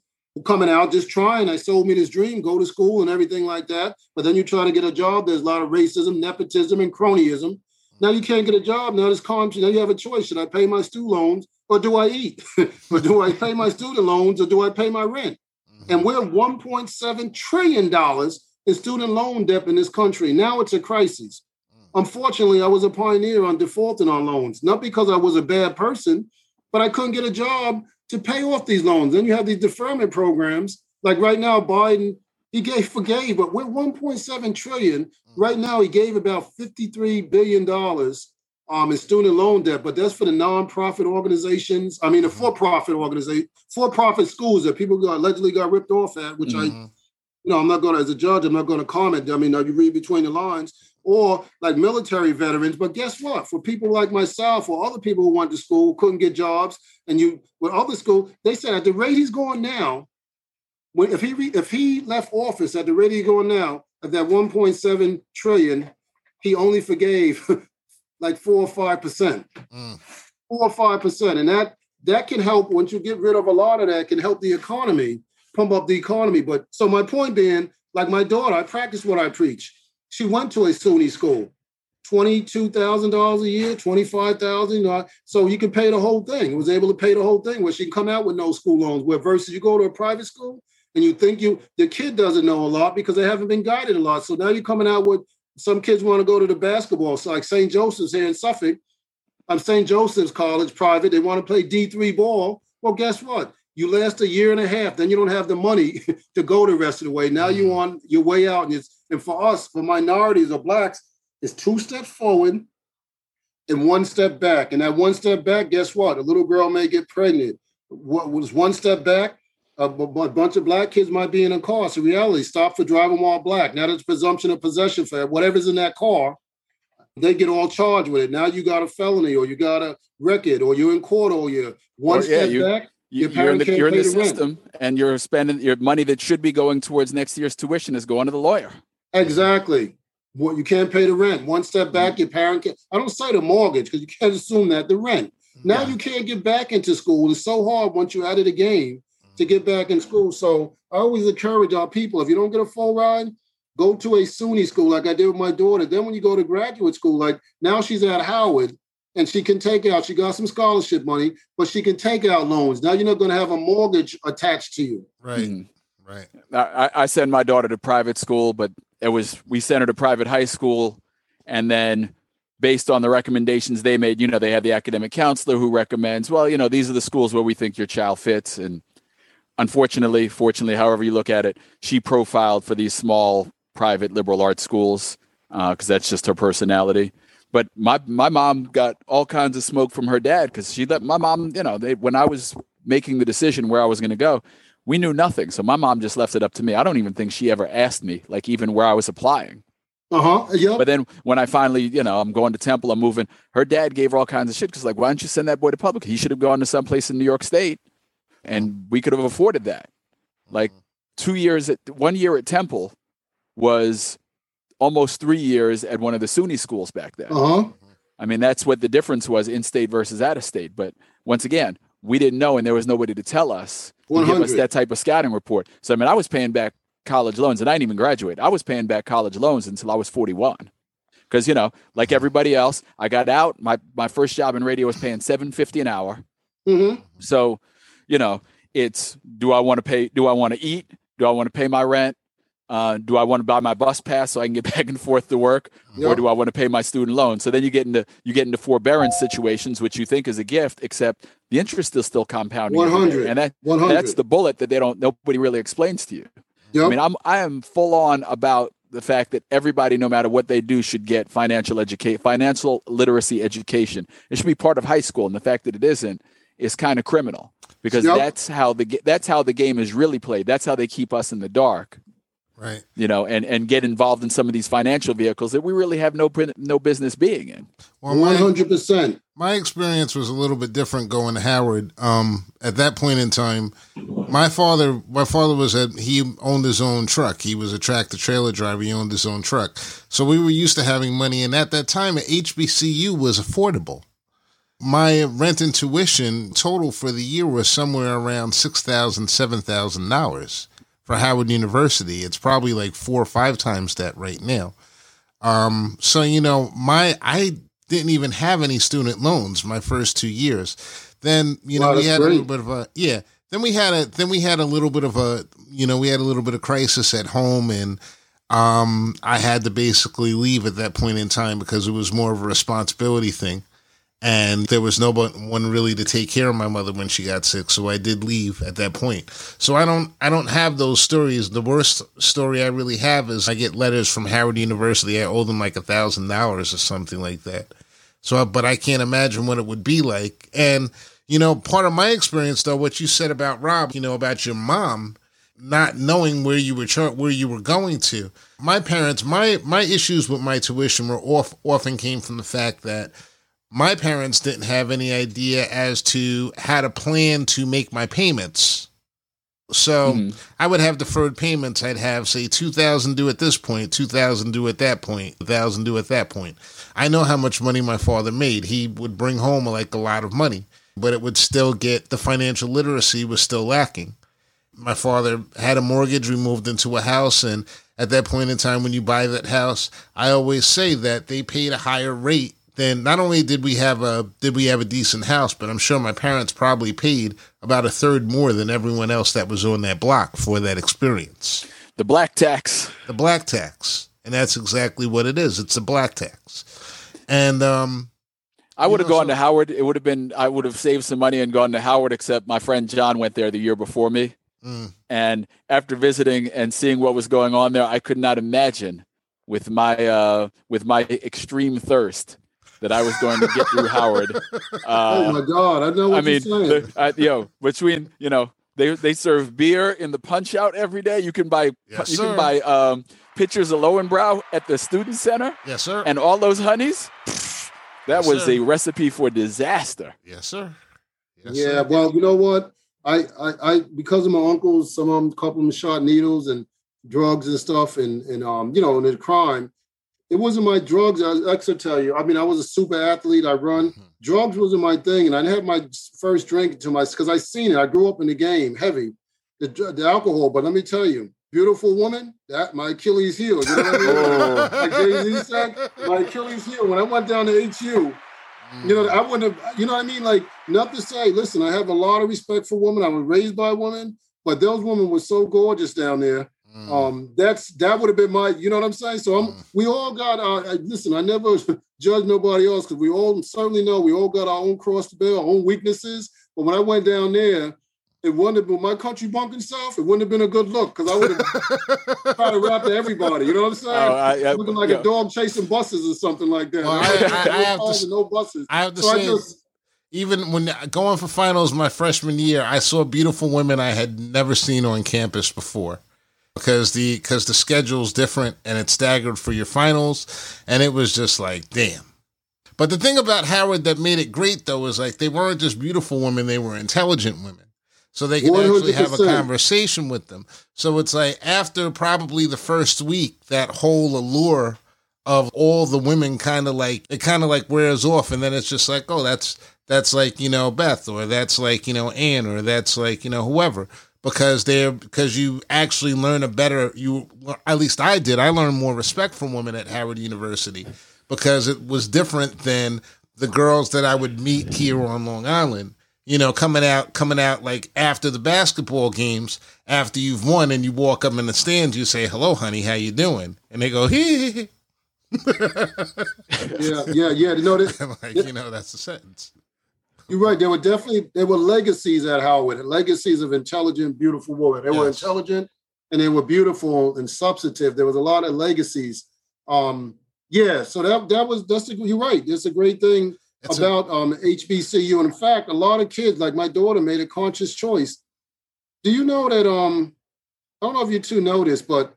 Coming out, just trying. I sold me this dream, go to school and everything like that. But then you try to get a job, there's a lot of racism, nepotism, and cronyism. Now you can't get a job. Now there's conscience. Now you have a choice. Should I pay my student loans or do I eat? or do I pay my student loans or do I pay my rent? Mm-hmm. And we're 1.7 trillion dollars in student loan debt in this country. Now it's a crisis. Mm. Unfortunately, I was a pioneer on defaulting on loans, not because I was a bad person, but I couldn't get a job to pay off these loans. Then you have these deferment programs. Like right now, Biden, he gave forgave, but we're 1.7 trillion. Right now, he gave about 53 billion dollars um, in student loan debt, but that's for the nonprofit organizations. I mean, the for-profit organization, for-profit schools that people got allegedly got ripped off at, which Mhm. I, you know, I'm not going to, as a judge, I'm not going to comment. I mean, now you read between the lines, or like military veterans. But guess what? For people like myself or other people who went to school couldn't get jobs, and you with other school, they said at the rate he's going now, when if he re, if he left office at the rate he's going now, at that 1.7 trillion, he only forgave like four or five percent Mm. four or five percent, and that that can help once you get rid of a lot of that can help the economy, pump up the economy. But so my point being, like my daughter, I practice what I preach. She went to a SUNY school, twenty-two thousand dollars a year, twenty-five thousand. You know, so you can pay the whole thing. Was able to pay the whole thing where she can come out with no school loans. Where versus you go to a private school and you think you the kid doesn't know a lot because they haven't been guided a lot. So now you're coming out with some kids want to go to the basketball. So like St. Joseph's here in Suffolk. Um, I'm St. Joseph's College, private. They want to play D3 ball. Well, guess what? You last a year and a half, then you don't have the money to go the rest of the way. Now mm-hmm. you're on your way out, and it's and for us, for minorities or blacks, it's two steps forward and one step back. And that one step back, guess what? A little girl may get pregnant. What was one step back? A, bu- bu- bunch of black kids might be in a car. So reality, stop for driving while black. Now there's presumption of possession for whatever's in that car. They get all charged with it. Now you got a felony, or you got a record, or you're in court all year. One Or, yeah, you- back, You, you're in the, you're in the the rent. system, and you're spending your money that should be going towards next year's tuition is going to the lawyer. Exactly. Well, you can't pay the rent. One step Mm-hmm. back, your parent can't. I don't say the mortgage because you can't assume that the rent. Now Yeah. you can't get back into school. It's so hard once you're out of the game to get back in school. So I always encourage our people if you don't get a full ride, go to a SUNY school like I did with my daughter. Then when you go to graduate school, like now she's at Howard and she can take out, she got some scholarship money, but she can take out loans. Now you're not going to have a mortgage attached to you. Right. Mhm. Right. I, I send my daughter to private school, but it was we sent her to private high school, and then based on the recommendations they made, you know, they have the academic counselor who recommends, well, you know, these are the schools where we think your child fits, and unfortunately, fortunately, however you look at it, she profiled for these small private liberal arts schools uh, because that's just her personality. But my my mom got all kinds of smoke from her dad because she let my mom, you know, they when I was making the decision where I was going to go, we knew nothing. So my mom just left it up to me. I don't even think she ever asked me, like even where I was applying. Uh-huh. Yep. But then when I finally, you know, I'm going to Temple, I'm moving. Her dad gave her all kinds of shit because, like, why don't you send that boy to public? He should have gone to someplace in New York State, and we could have afforded that. Like two years at one year at Temple was almost three years at one of the SUNY schools back then. uh-huh. I mean, that's what the difference was in state versus out of state. But once again, we didn't know, and there was nobody to tell us give us that type of scouting report. So I mean, I was paying back college loans, and I didn't even graduate. I was paying back college loans until I was 41. Because you know, like everybody else, I got out. My my first job in radio was paying 750 an hour. Mm-hmm. So, you know, it's do I want to pay? Do I want to eat? Do I want to pay my rent? Uh, do I want to buy my bus pass so I can get back and forth to work, or do I want to pay my student loan? So then you get into you get into forbearance situations, which you think is a gift, except the interest is still compounding. 100. and that 100. that's the bullet that they don't nobody really explains to you. Yep. I mean, I'm I am full on about the fact that everybody, no matter what they do, should get financial educate financial literacy education. It should be part of high school, and the fact that it isn't is kind of criminal because Yep. that's how the that's how the game is really played. That's how they keep us in the dark, Right. you know, and and get involved in some of these financial vehicles that we really have no no business being in. Well, hundred percent. my experience was a little bit different going to Howard. Um, at that point in time, my father, my father was at, he owned his own truck. He was a tractor trailer driver. He owned his own truck. So we were used to having money. And at that time, HBCU was affordable. My rent and tuition total for the year was somewhere around $6,000, $7,000 for Howard University. It's probably like four or five times that right now. Um, so you know, my I didn't even have any student loans my first two years. Then you know Wow, we had a little bit of a yeah. Then we had a then we had a little bit of a you know we had a little bit of crisis at home and um I had to basically leave at that point in time because it was more of a responsibility thing. And there was no one really to take care of my mother when she got sick, so I did leave at that point. So I don't I don't have those stories. The worst story I really have is I get letters from Howard University. I owe them like a thousand dollars or something like that. So, but I can't imagine what it would be like. And you know, part of my experience, though, what you said about Rob, you know, about your mom not knowing where you were char- where you were going to. My parents, my my issues with my tuition were off often came from the fact that my parents didn't have any idea as to how to plan to make my payments. So Mhm. I would have deferred payments. I'd have say two thousand due at this point, two thousand due at that point, thousand due at that point. I know how much money my father made. He would bring home like a lot of money, but it would still get the financial literacy was still lacking. My father had a mortgage. We moved into a house, and at that point in time, when you buy that house, I always say that they paid a higher rate than. Not only did we have a did we have a decent house, but I'm sure my parents probably paid about a third more than everyone else that was on that block for that experience. The black tax. The black tax, and that's exactly what it is. It's a black tax, and um, I would have gone so- to Howard. It would have been I would have saved some money and gone to Howard. Except my friend John went there the year before me, mm, and after visiting and seeing what was going on there, I could not imagine with my uh, with my extreme thirst that I was going to get through Howard. oh Uh, my God, I know what I mean, you're saying. the, uh, yo, between you know they they serve beer in the punch out every day. You can buy Yes, you sir. can buy um, pictures of Löwenbräu at the student center yes, sir. and all those honeys. That Yes, was sir. a recipe for disaster. yes, sir. Yes, yeah, sir. well, you know what? I, I, I, because of my uncles, some of them, couple of them shot needles and drugs and stuff, and and um, you know, and the crime. It wasn't my drugs. I, I could tell you. I mean, I was a super athlete. I run. Mhm. Drugs wasn't my thing, and I had my first drink to my because I seen it. I grew up in the game, heavy, the the alcohol. But let me tell you, beautiful woman, that my Achilles heel. You know what I mean? Oh. like Jay Z said, my Achilles heel. When I went down to HU, you know, I wouldn't have, you know what I mean? Like, not to say, listen, I have a lot of respect for women. I was raised by women, but those women were so gorgeous down there. Mm. Um, that's that would have been my, you know what I'm saying? So I'm Mm. we all got uh I- listen, I never judge nobody else because we all certainly know we all got our own cross to bear, our own weaknesses. But when I went down there, it wouldn't have been my country bumpkin self, it wouldn't have been a good look because I would have tried to rap to everybody, you know what I'm saying? Oh, I, I, Looking like yo, a dog chasing buses or something like that. Well, I- I- I have to No s- cars and no buses. I have to So I say, just even when going for finals my freshman year, I saw beautiful women I had never seen on campus before. Because the because the schedule's different and it's staggered for your finals, and it was just like, damn. But the thing about Howard that made it great though is like they weren't just beautiful women; they were intelligent women, so they could actually have a conversation with them. So it's like after probably the first week, that whole allure of all the women kind of like it kind of like wears off, and then it's just like, oh, that's that's like you know Beth, or that's like you know Anne, or that's like you know whoever, because they're because you actually learn a better you at least I did. I learned more respect from women at Howard University because it was different than the girls that I would meet here on Long Island. you know, coming out, coming out like after the basketball games, after you've won, and you walk up in the stands, you say, "Hello, honey, how you doing?" And they go, "Hee." Yeah, yeah, yeah. You know, this, like you know, that's the sentence. You're right. There were definitely there were legacies at Howard, legacies of intelligent, beautiful women. They were intelligent and they were beautiful and substantive. There was a lot of legacies. Um, yeah, so that that was that's a, you're right. That's a great thing It's a- about um, HBCU. And in fact, a lot of kids, like my daughter, made a conscious choice. Do you know that? Um, I don't know if you two know this, but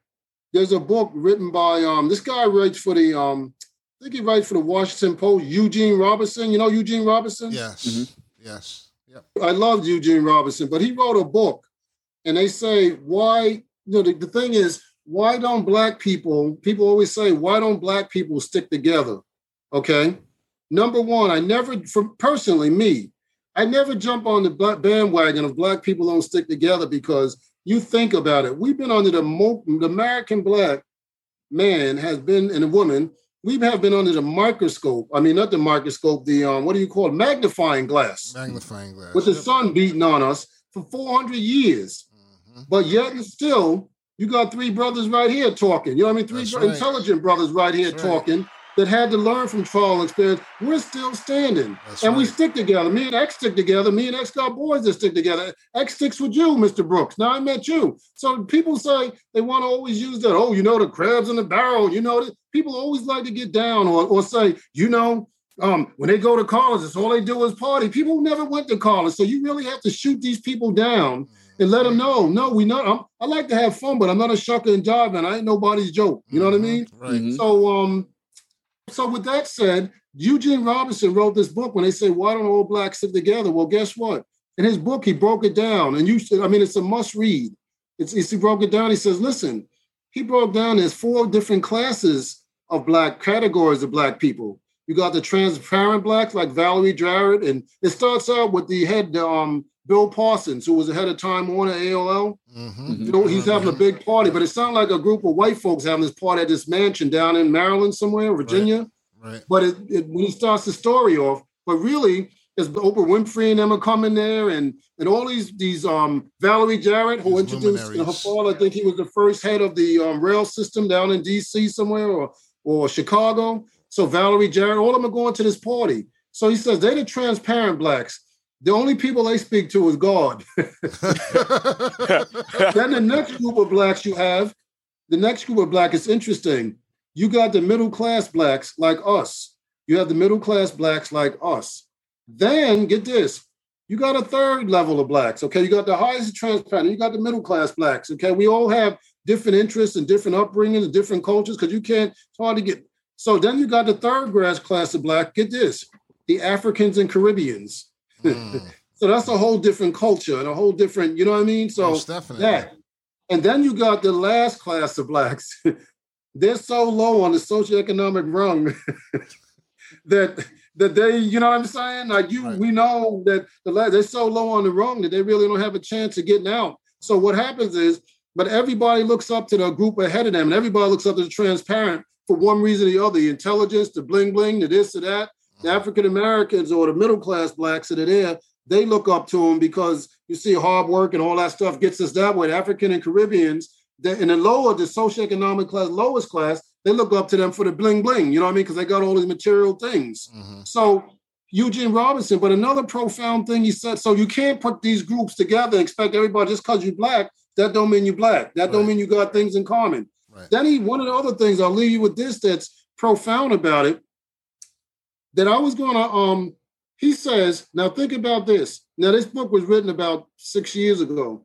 there's a book written by um, this guy writes for the um, I think he writes for the Washington Post. Eugene Robinson. You know Eugene Robinson? yes, Mhm. yes, yep. I loved Eugene Robinson, but he wrote a book, and they say why. You know, the, the thing is, why don't black people? People always say, why don't black people stick together? Okay, number one, I never, for personally me, I never jump on the black bandwagon of black people don't stick together because you think about it. We've been under the, mo- the American black man has been and a woman. We have been under the microscope. I mean, not the microscope. The um, what do you call it? Magnifying glass Magnifying glass. with the Yep. sun beating on us for 400 years. Mhm. But yet and still, you got three brothers right here talking. You know what I mean? Three That's bro- right. intelligent brothers right here That's right. Talking that had to learn from trial and experience. We're still standing. That's and we stick together. Me and X stick together. Me and X got boys that stick together. X sticks with you, Mr. Brooks. Now I met you. So people say they want to always use that. Oh, you know, the crabs in the barrel. You know, that people always like to get down or, or say, you know, um, when they go to college, it's all they do is party. People never went to college. So you really have to shoot these people down and let them know, no, we not. I'm, I like to have fun, but I'm not a shucker and jive, and I ain't nobody's joke. You know what I Mhm. mean? Right. Mhm. So, um, so with that said, Eugene Robinson wrote this book when they say, "Why don't all blacks sit together?" Well, guess what? In his book, he broke it down, and you should. I mean, it's a must read. It's, it's he broke it down. He says, "Listen," he broke down there's four different classes of black categories of black people. You got the transparent blacks like Valerie Jarrett, and it starts out with the head, um, Bill Parsons, who was ahead of Time Warner AOL. Mhm. You know, he's having a big party, but it sounded like a group of white folks having this party at this mansion down in Maryland somewhere, Virginia. Right. But it, it, when he starts the story off, but really, it's Oprah Winfrey and them are coming there, and and all these these um Valerie Jarrett, who These introduced her father. I think he was the first head of the um, rail system down in D.C. somewhere or or Chicago. So Valerie Jarrett, all of them are going to this party. So he says they're the transparent blacks. The only people they speak to is God. then the next group of blacks you have, the next group of black is interesting. You got the middle class blacks like us. You have the middle class blacks like us. Then get this. You got a third level of blacks. Okay. You got the highest transparent. You got the middle class blacks. Okay. We all have different interests and different upbringings and different cultures because you can't, it's hard to get. So then you got the third grass class of black. Get this. The Africans and Caribbeans. Mm, So that's a whole different culture and a whole different, you know what I mean? So most definitely. that. And then you got the last class of blacks. They're so low on the socioeconomic rung that that they, you know what I'm saying? Like you, Right. we know that the la- they're so low on the rung that they really don't have a chance of getting out. So what happens is, but everybody looks up to the group ahead of them, and everybody looks up to the transparent for one reason or the other: the intelligence, the bling bling, the this or that. The African Americans or the middle class blacks that are there, they look up to them because you see hard work and all that stuff gets us that way. The African and Caribbeans, in the lower, the socioeconomic class, lowest class, they look up to them for the bling bling. You know what I mean? Because they got all these material things. Mhm. So Eugene Robinson, but another profound thing he said, so you can't put these groups together and expect everybody just because you're black, that don't mean you're black. That don't mean you got things in common. Right. Then he one of the other things I'll leave you with this that's profound about it. That I was gonna um he says, now think about this. Now, this book was written about six years ago.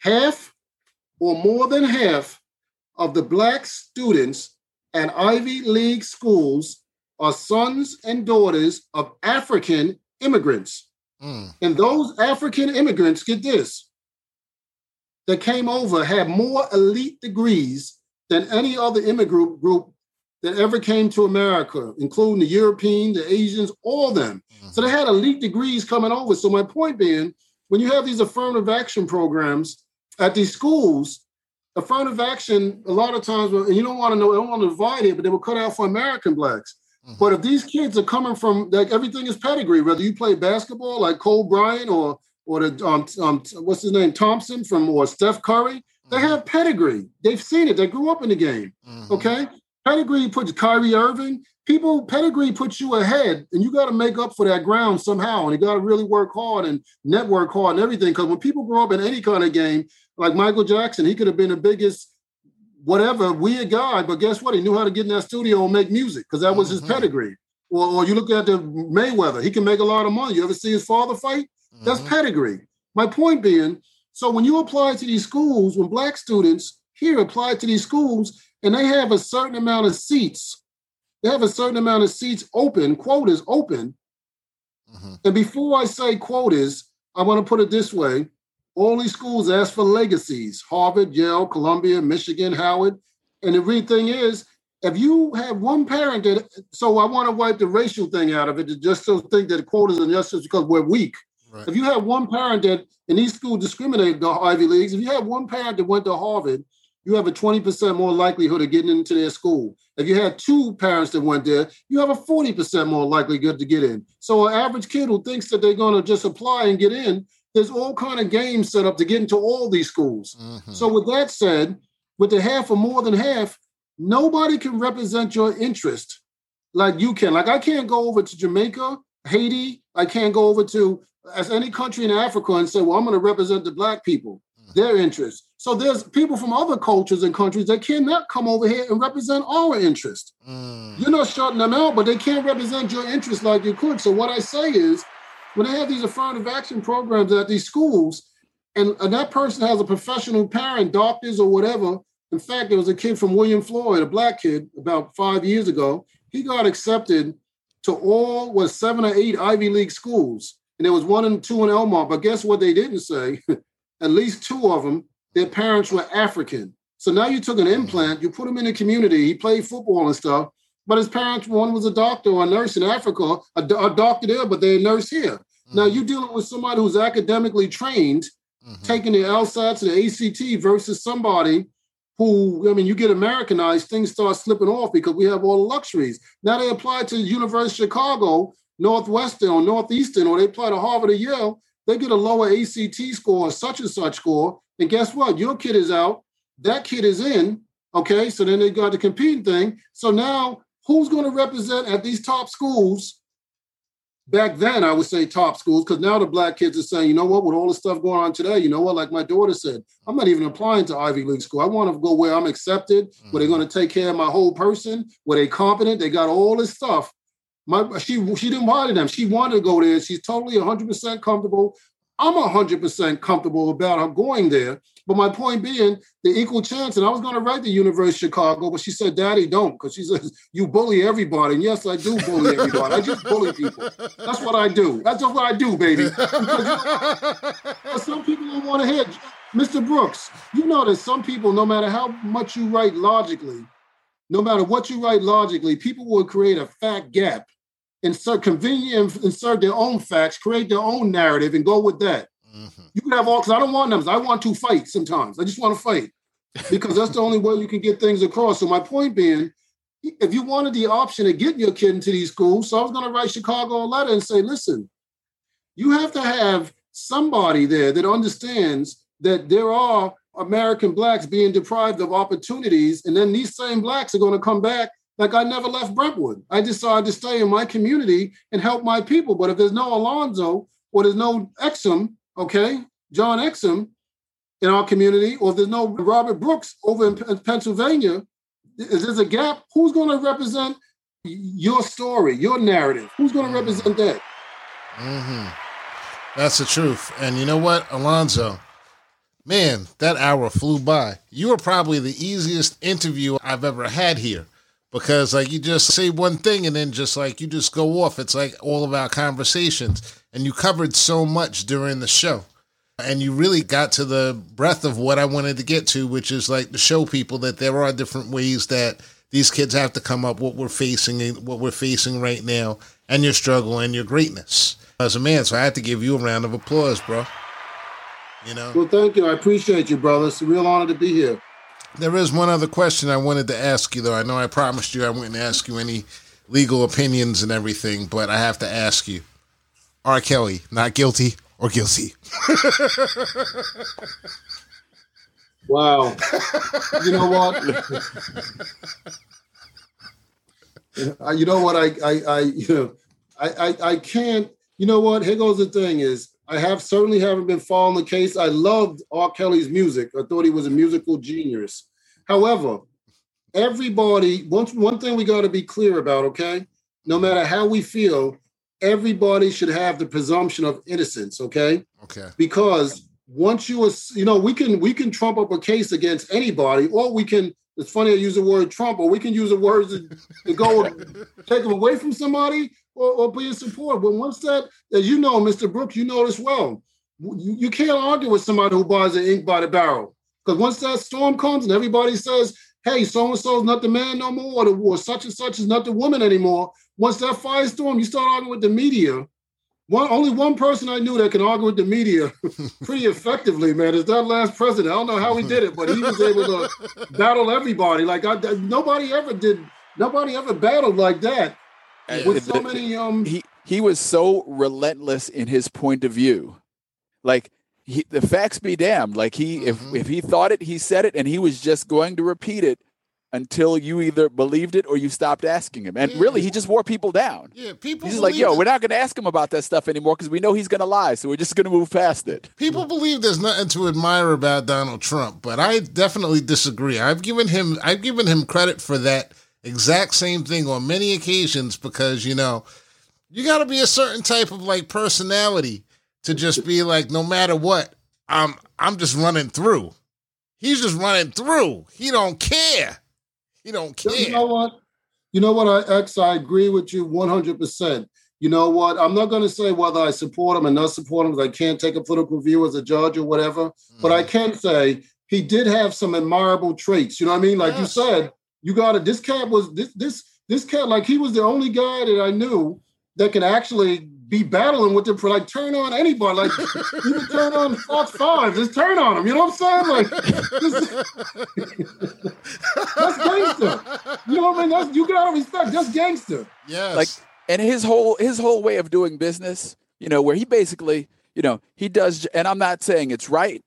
Half or more than half of the black students at Ivy League schools are sons and daughters of African immigrants. Mm, And those African immigrants, get this, that came over had more elite degrees than any other immigrant group that ever came to America, including the European, the Asians, all of them. So they had elite degrees coming over. So my point being, when you have these affirmative action programs at these schools, affirmative action, a lot of times, and you don't want to know, I don't want to divide it, but they were cut out for American blacks. But if these kids are coming from like everything is pedigree, whether you play basketball like Kobe Bryant or or the um, um what's his name Thompson from or Steph Curry, they have pedigree. They've seen it. They grew up in the game. Mhm. Okay, pedigree puts Kyrie Irving. People pedigree puts you ahead, and you got to make up for that ground somehow. And you got to really work hard and network hard and everything. Because when people grow up in any kind of game, like Michael Jackson, he could have been the biggest whatever weird guy, but guess what? He knew how to get in that studio and make music because that was his Mhm. pedigree. Or, or you look at the Mayweather, he can make a lot of money. You ever see his father fight? That's Mhm. pedigree. My point being, so when you apply to these schools, when black students here apply to these schools and they have a certain amount of seats, they have a certain amount of seats open, quotas open. Mhm. And before I say quotas, I want to put it this way. All these schools ask for legacies Harvard, Yale, Columbia, Michigan, Howard. And the real thing is, if you have one parent that, so I want to wipe the racial thing out of it, just to think that quotas are just because we're weak. Right. If you have one parent that in these schools discriminate the Ivy Leagues, if you have one parent that went to Harvard, you have a 20% more likelihood of getting into their school. If you had two parents that went there, you have a 40% more likelihood to get in. So an average kid who thinks that they're going to just apply and get in, there's all kind of games set up to get into all these schools. Mhm. So with that said, with the half or more than half, nobody can represent your interest like you can. Like I can't go over to Jamaica, Haiti. I can't go over to as any country in Africa and say, well, I'm going to represent the black people, their interests. So there's people from other cultures and countries that cannot come over here and represent our interest. Mm. You're not shutting them out, but they can't represent your interests like you could. So what I say is, when they have these affirmative action programs at these schools, and, and that person has a professional parent, doctors or whatever. In fact, there was a kid from William Floyd, a black kid, about five years ago. He got accepted to all was seven or eight Ivy League schools, and there was one and two in Elmont. But guess what? They didn't say. At least two of them, their parents were African. So now you took an implant, you put him in the community. He played football and stuff, but his parents, one was a doctor or a nurse in Africa, a, a doctor there, but they're a nurse here. Now you're dealing with somebody who's academically trained, Mhm. taking the LSATs and the ACT versus somebody who, I mean, you get Americanized, things start slipping off because we have all the luxuries. Now they apply to the University of Chicago, Northwestern or Northeastern, or they apply to Harvard or Yale, they get a lower ACT score, or such and such score. And guess what? Your kid is out, that kid is in. Okay, so then they got the competing thing. So now who's going to represent at these top schools? Back then, I would say top schools, because now the black kids are saying, you know what, with all the stuff going on today, you know what, like my daughter said, I'm not even applying to Ivy League school. I want to go where I'm accepted, where they're mm. going to take care of my whole person, where they're competent, they got all this stuff. My she she didn't want them. She wanted to go there. She's totally 100% comfortable. I'm 100% comfortable about her going there. But my point being, the equal chance, and I was going to write the University of Chicago, but she said, Daddy, don't, because she says, you bully everybody. And yes, I do bully everybody. I just bully people. That's what I do. That's just what I do, baby. But some people don't want to hear. Mr. Brooks, you know that some people, no matter how much you write logically, no matter what you write logically, people will create a fact gap, insert convenient, insert their own facts, create their own narrative, and go with that. Mhm. You can have all because I don't want numbers. I want to fight sometimes. I just want to fight because that's the only way you can get things across. So my point being, if you wanted the option of getting your kid into these schools, so I was going to write Chicago a letter and say, listen, you have to have somebody there that understands that there are American blacks being deprived of opportunities, and then these same blacks are going to come back. Like I never left Brentwood. I decided to stay in my community and help my people. But if there's no Alonzo or there's no Exum, okay, John Exum in our community, or if there's no Robert Brooks over in Pennsylvania, is there's a gap? Who's going to represent your story, your narrative? Who's going to represent that? hmm That's the truth. And you know what, Alonzo? Man, that hour flew by. You were probably the easiest interview I've ever had here because, like, you just say one thing and then just like you just go off. It's like all of our conversations, and you covered so much during the show. And you really got to the breadth of what I wanted to get to, which is like to show people that there are different ways that these kids have to come up what we're facing eh, what we're facing right now and your struggle and your greatness as a man. So I have to give you a round of applause, bro. You know, Well, thank you. I appreciate you, brother. It's a real honor to be here. There is one other question I wanted to ask you, though. I know I promised you I wouldn't ask you any legal opinions and everything, but I have to ask you: R. Kelly not guilty or guilty? Wow. you know what? You know what? I, I, I, you know, I, I, I can't. You know what? Here goes the thing: is I have certainly haven't been following the case. I loved R. Kelly's music. I thought he was a musical genius. However, everybody. One one thing we got to be clear about. Okay, no matter how we feel, everybody should have the presumption of innocence. Okay, Okay. because once you you know we can we can trump up a case against anybody or we can it's funny I use the word trump or we can use the words to, to go take them away from somebody or, or be in support but once that as you know Mr. Brooks you know this well you, you can't argue with somebody who buys the ink by the barrel because once that storm comes and everybody says hey so and so is not the man no more or, the, or such and such is not the woman anymore once that firestorm you start arguing with the media one only one person I knew that can argue with the media pretty effectively, man, is that last president. I don't know how he did it, but he was able to battle everybody. Like I, nobody ever did. Nobody ever battled like that with so many. Um, he he was so relentless in his point of view like he, the facts be damned like he Mhm. if if he thought it he said it and he was just going to repeat it until you either believed it or you stopped asking him and Yeah. really he just wore people down Yeah, people. he's like yo we're not going to ask him about that stuff anymore because we know he's going to lie so we're just going to move past it People believe there's nothing to admire about Donald Trump, but I definitely disagree. I've given him I've given him credit for that exact same thing on many occasions because you know you got to be a certain type of like personality to just be like no matter what I'm I'm just running through. He's just running through. He don't care. He don't care. You know what? You know what, I, X, I agree with you 100%. You know what? I'm not going to say whether I support him or not support him because I can't take a political view as a judge or whatever, but I mm. can say he did have some admirable traits. You know what I mean? Like you said, you got it. This cat was, this, this, this cat, like he was the only guy that I knew that could actually be battling with them for like turn on anybody. Like you can turn on Fox 5, just turn on them. You know what I'm saying? Like, just- that's gangster. You know what I mean? That's, you gotta respect. That's gangster. yes. like and his whole his whole way of doing business you know where he basically you know he does and i'm not saying it's right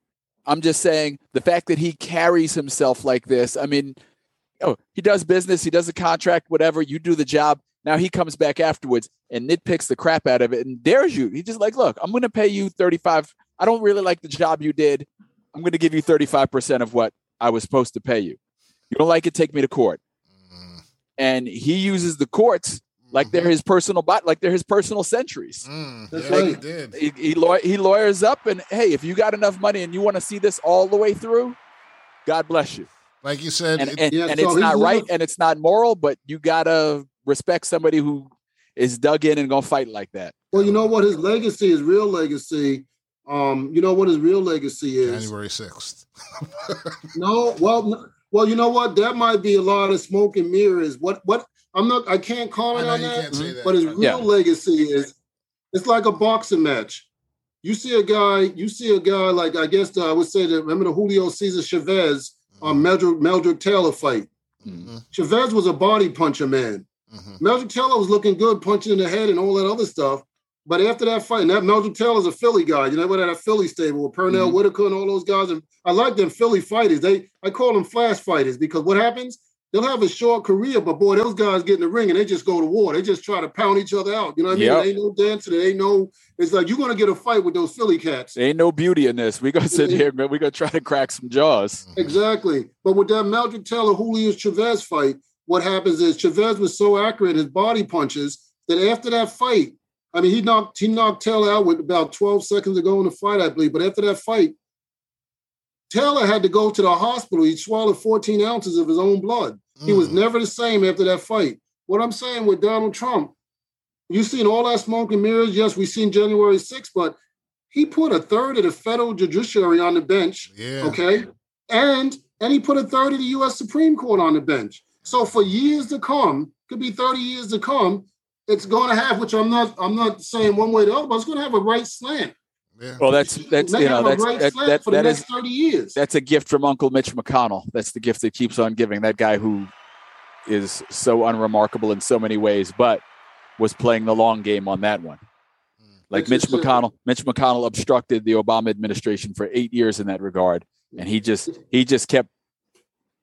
i'm just saying the fact that he carries himself like this i mean oh he does business he does a contract whatever you do the job now he comes back afterwards and nitpicks the crap out of it. And dares you. He's just like look i'm going to pay you 35 i don't really like the job you did. I'm going to give you 35% of what i was supposed to pay you. You don't like it? Take me to court. Mm, and he uses the courts like they're his personal bot, like they're his personal sentries. mm, That's yeah, he did. He he, law- he lawyers up, and hey, if you got enough money and you want to see this all the way through, God bless you. Like you said, And it- and, Yeah, and so it's not right living- and it's not moral, but you gotta respect somebody who is dug in and gonna fight like that. Well, you know what? His legacy, his real legacy. Um, you know what his real legacy is. January sixth. No, well, n- well, you know what? That might be a lot of smoke and mirrors. What? What? I'm not. I can't I comment know on you that. can't say that. But his real Yeah. legacy is it's like a boxing match. You see a guy, you see a guy like I guess uh, I would say that remember the Julio Cesar Chavez um, Meldrick, Meldrick Taylor fight. Mhm, Chavez was a body puncher man. Mhm. Meldrick Taylor was looking good, punching in the head and all that other stuff. But after that fight, and that Meldrick Taylor's a Philly guy. You know, what that Philly stable with Pernell Mhm. Whitaker and all those guys. And I like them Philly fighters. They I call them flash fighters because what happens? They'll have a short career, but boy, those guys get in the ring and they just go to war. They just try to pound each other out. You know what I mean? Yep. There ain't no dancing. There ain't no. It's like you're gonna get a fight with those Philly cats. There ain't no beauty in this. We gonna sit here, man. We gonna try to crack some jaws. Exactly. But with that Meldrick Taylor Julio Chavez fight, what happens is Chavez was so accurate his body punches that after that fight, I mean, he knocked he knocked Taylor out with about 12 seconds to go in the fight, I believe. But after that fight, Taylor had to go to the hospital. He swallowed 14 ounces of his own blood. He was Mm. never the same after that fight. What I'm saying with Donald Trump, you've seen all that smoke and mirrors. Yes, we've seen January 6th, but he put a third of the federal judiciary on the bench. Yeah. Okay. And and he put a third of the US Supreme Court on the bench. So for years to come, could be 30 years to come, it's going to have, which I'm not, I'm not saying one way or the other, but it's going to have a right slant. Yeah. Well, that's that's you know have that's right that, that, for the that next 30 years. that's a gift from Uncle Mitch McConnell. That's the gift that keeps on giving. That guy who is so unremarkable in so many ways, but was playing the long game on that one. Hmm. Like It's Mitch just- McConnell, Mitch McConnell obstructed the Obama administration for eight years in that regard, and he just he just kept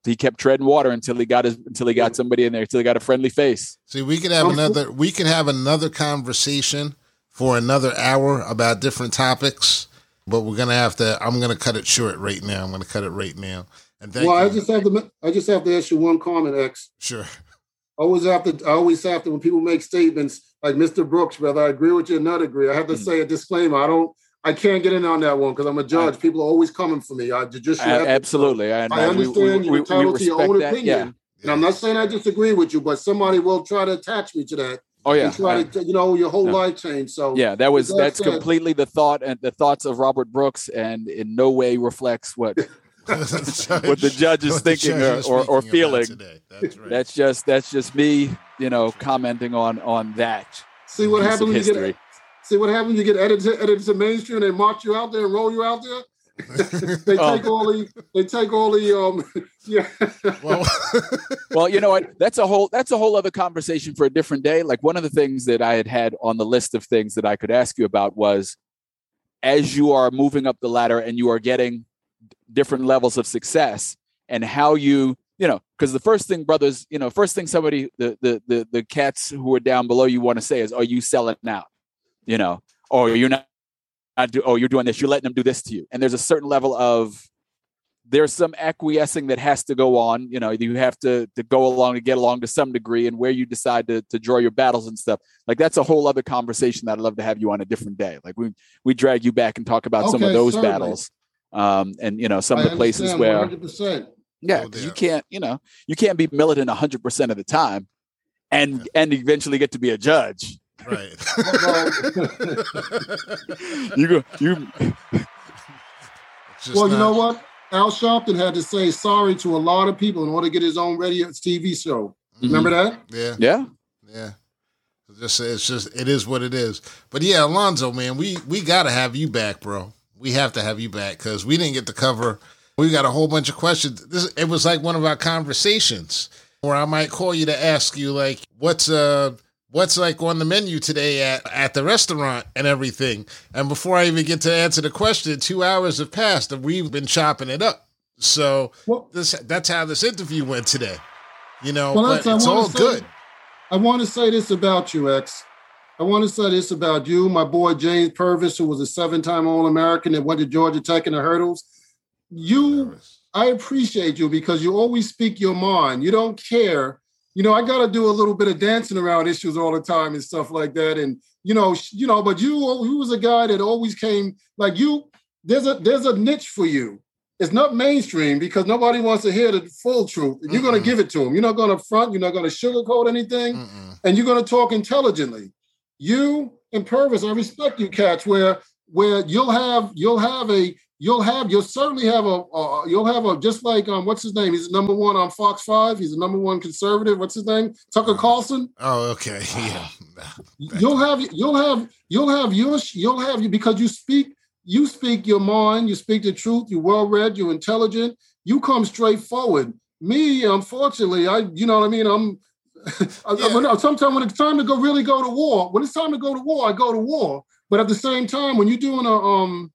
he kept treading water until he got his until he got somebody in there until he got a friendly face. See, we could have another. We could have another conversation for another hour about different topics, but we're gonna have to. I'm gonna cut it short right now. I'm gonna cut it right now. And thank well, I just have to. I just have to ask you one comment, X. sure. I always have to. I always have to when people make statements like Mr. Brooks, whether I agree with you or not agree. I have to Mm. say a disclaimer. I don't. I can't get in on that one because I'm a judge. people are always coming for me. I just. you A- have to- absolutely, and I we- understand we, you're we, we entitled to your own that. opinion. Yeah. And I'm not saying I disagree with you, but somebody will try to attach me to that Oh yeah. and try to, you know, your whole Yeah. life change. So yeah, that was With that that's said- completely the thought and the thoughts of Robert Brooks, and in no way reflects what what what the judge is thinking or, or, or feeling. That's right. That's just that's just me, you know, commenting on on that. see what piece happens when you history. get see what happens you get edited edited to mainstream. They march you out there and roll you out there. they take all the they take all the um yeah. well, well, you know what? That's a whole that's a whole other conversation for a different day. Like one of the things that I had had on the list of things that I could ask you about was as you are moving up the ladder and you are getting different levels of success and how you you know because the first thing brothers you know first thing somebody the the the, the cats who are down below you want to say is are you selling out you know or you're not, not do, oh you're doing this you're letting them do this to you and there's a certain level of there's some acquiescing that has to go on you know you have to to go along to get along to some degree and where you decide to, to draw your battles and stuff like that's a whole other conversation that i'd love to have you on a different day like we we drag you back and talk about some of those certainly. battles um and you know some of the places where 100%. yeah, Oh, 'cause you can't, you know, you can't be militant 100% of the time and and eventually get to be a judge. Right. You go you It's just well, you know what? Al Sharpton had to say sorry to a lot of people in order to get his own radio TV show. Remember that? Yeah. Yeah. Yeah. It's just it's just it is what it is. But yeah, Alonzo, man, we we gotta have you back, bro. We have to have you back because we didn't get to cover. We got a whole bunch of questions. This it was like one of our conversations where I might call you to ask you like what's uh what's like on the menu today at at the restaurant and everything. And before I even get to answer the question, two hours have passed and we've been chopping it up. So Well- this that's how this interview went today. You know, Well, but I it's wanna all say- good. I want to say this about you, X. I want to say this about you, my boy James Purvis, who was a seven-time All-American that went to Georgia Tech in the hurdles. You, I appreciate you because you always speak your mind. You don't care. You know, I got to do a little bit of dancing around issues all the time and stuff like that. And you know, you know, but you, you was a guy that always came like you. There's a there's a niche for you. It's not mainstream because nobody wants to hear the full truth. You're going to give it to them. You're not going to front. You're not going to sugarcoat anything Mm-mm. and you're going to talk intelligently. You and Purvis, I respect you, Catch. Where where you'll have you'll have a you'll have you'll certainly have a uh, you'll have a just like um what's his name? He's number one on Fox Five. He's the number one conservative. What's his name? Tucker Carlson. Oh, okay. Yeah. You'll have you'll have you'll have your you'll have you because you speak you speak your mind. You speak the truth. You're well read. You're intelligent. You come straight forward. Me, unfortunately, I you know what I mean. I'm Yeah. when- sometimes when it's time to go really go to war, when it's time to go to war, I go to war. But at the same time, when you're doing a um,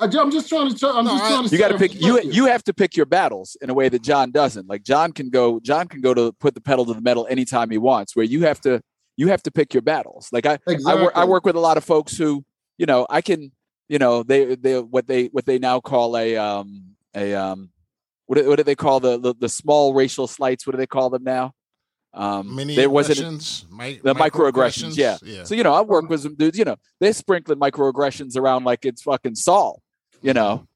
I, am just trying to. I'm No, just I- trying to. you got to pick you respect you have to pick your battles in a way that John doesn't. Like John can go John can go to put the pedal to the metal anytime he wants where you have to you have to pick your battles. Like I I work I work with a lot of folks who, you know, I can, you know, they they what they what they now call a um a um what do, what do they call the, the the small racial slights? What do they call them now? Um Mini there wasn't aggressions, mi- the microaggressions, yeah. yeah. So you know, I work with some dudes. You know, they're sprinkling microaggressions around like it's fucking Saul. You know,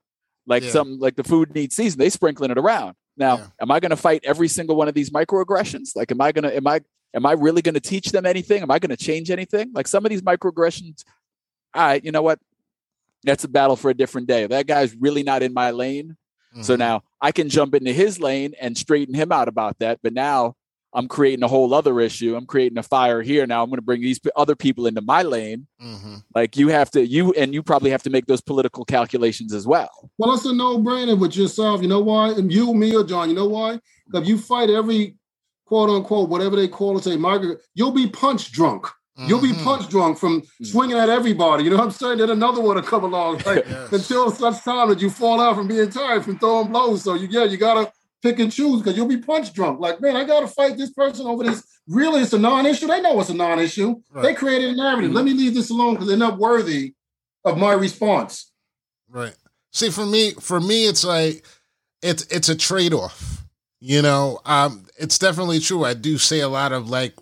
like Yeah. something like the food needs season. They sprinkling it around. Now, Yeah. am I going to fight every single one of these microaggressions? Like, am I going to? Am I? Am I really going to teach them anything? Am I going to change anything? Like some of these microaggressions. All right, you know what? That's a battle for a different day. That guy's really not in my lane. So Mhm. now I can jump into his lane and straighten him out about that. But now I'm creating a whole other issue. I'm creating a fire here. Now I'm going to bring these other people into my lane. Mhm. Like you have to, you and you probably have to make those political calculations as well. Well, it's a no-brainer with yourself. You know why? And you, me, or John. You know why? Because you fight every quote unquote, whatever they call it, say migrant, you'll be punch drunk. You'll be Mhm. punch drunk from swinging at everybody. You know what I'm saying? Then another one will come along. Like Yes. until such time that you fall out from being tired from throwing blows. So you yeah, you gotta pick and choose because you'll be punch drunk. Like, man, I gotta fight this person over this. Really, it's a non-issue. They know it's a non-issue. They created a narrative. Let me leave this alone because they're not worthy of my response. Right. See, for me, for me, it's like it's it's a trade off. You know, um, it's definitely true. I do say a lot of like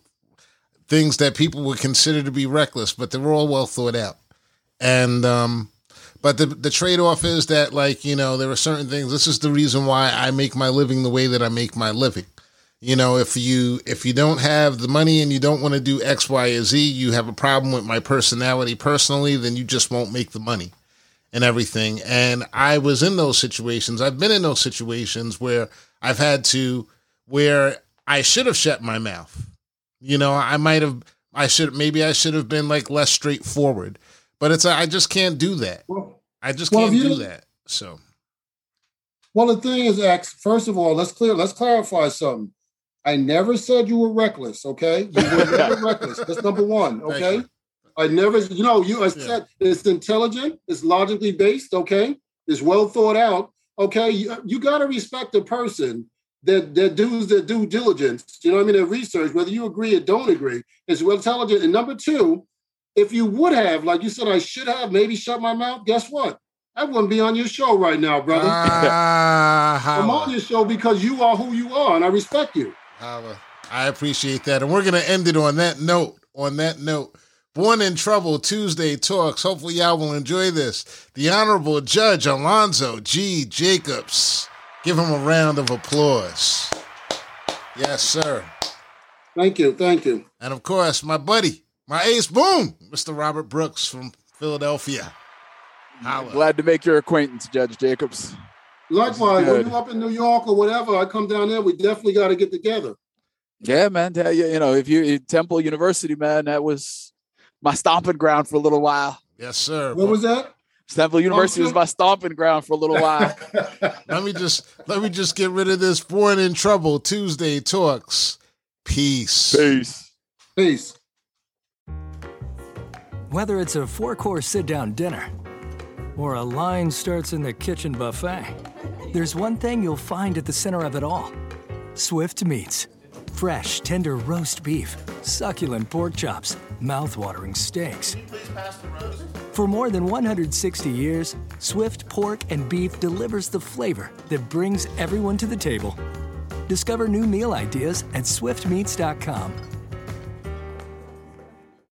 things that people would consider to be reckless, but they're all well thought out. And um, but the the trade off is that like you know there are certain things. This is the reason why I make my living the way that I make my living. You know, if you if you don't have the money and you don't want to do X, Y, or Z, you have a problem with my personality personally, then you just won't make the money and everything. And I was in those situations. I've been in those situations where I've had to, where I should have shut my mouth. You know, I might have, I should, maybe I should have been like less straightforward. But it's, I just can't do that. Well, I just can't if you- do that. So, well, the thing is, X. First of all, let's clear. Let's clarify something. I never said you were reckless. Okay, you were never reckless. That's number one. Okay. I never, you know, you I Yeah. said it's intelligent, it's logically based, okay, it's well thought out, okay. You, you got to respect the person that that does their due diligence. You know what I mean? Their research, whether you agree or don't agree, it's well intelligent. And number two, if you would have, like you said, I should have maybe shut my mouth. Guess what? I wouldn't be on your show right now, brother. ah, I'm on your show because you are who you are, and I respect you. I appreciate that. And we're going to end it on that note. On that note. Born in Trouble Tuesday Talks. Hopefully, y'all will enjoy this. The Honorable Judge Alonzo G. Jacobs. Give him a round of applause. Yes, sir. Thank you, thank you. And of course, my buddy, my ace boom, Mr. Robert Brooks from Philadelphia. Holla. Glad to make your acquaintance, Judge Jacobs. Likewise, when you're up in New York or whatever, I come down there. We definitely got to get together. Yeah, man. Tell you, you know, if you Temple University, man, that was my stomping ground for a little while. Yes, sir. What was that? Temple University was my stomping ground for a little while. let me just let me just get rid of this born in trouble Tuesday talks. Peace. Peace. Peace. Whether it's a four course sit down dinner or a line starts in the kitchen buffet, there's one thing you'll find at the center of it all Swift Meats. Fresh, tender roast beef, succulent pork chops, mouth-watering steaks. For more than 160 years, Swift Pork and Beef delivers the flavor that brings everyone to the table. Discover new meal ideas at swiftmeats.com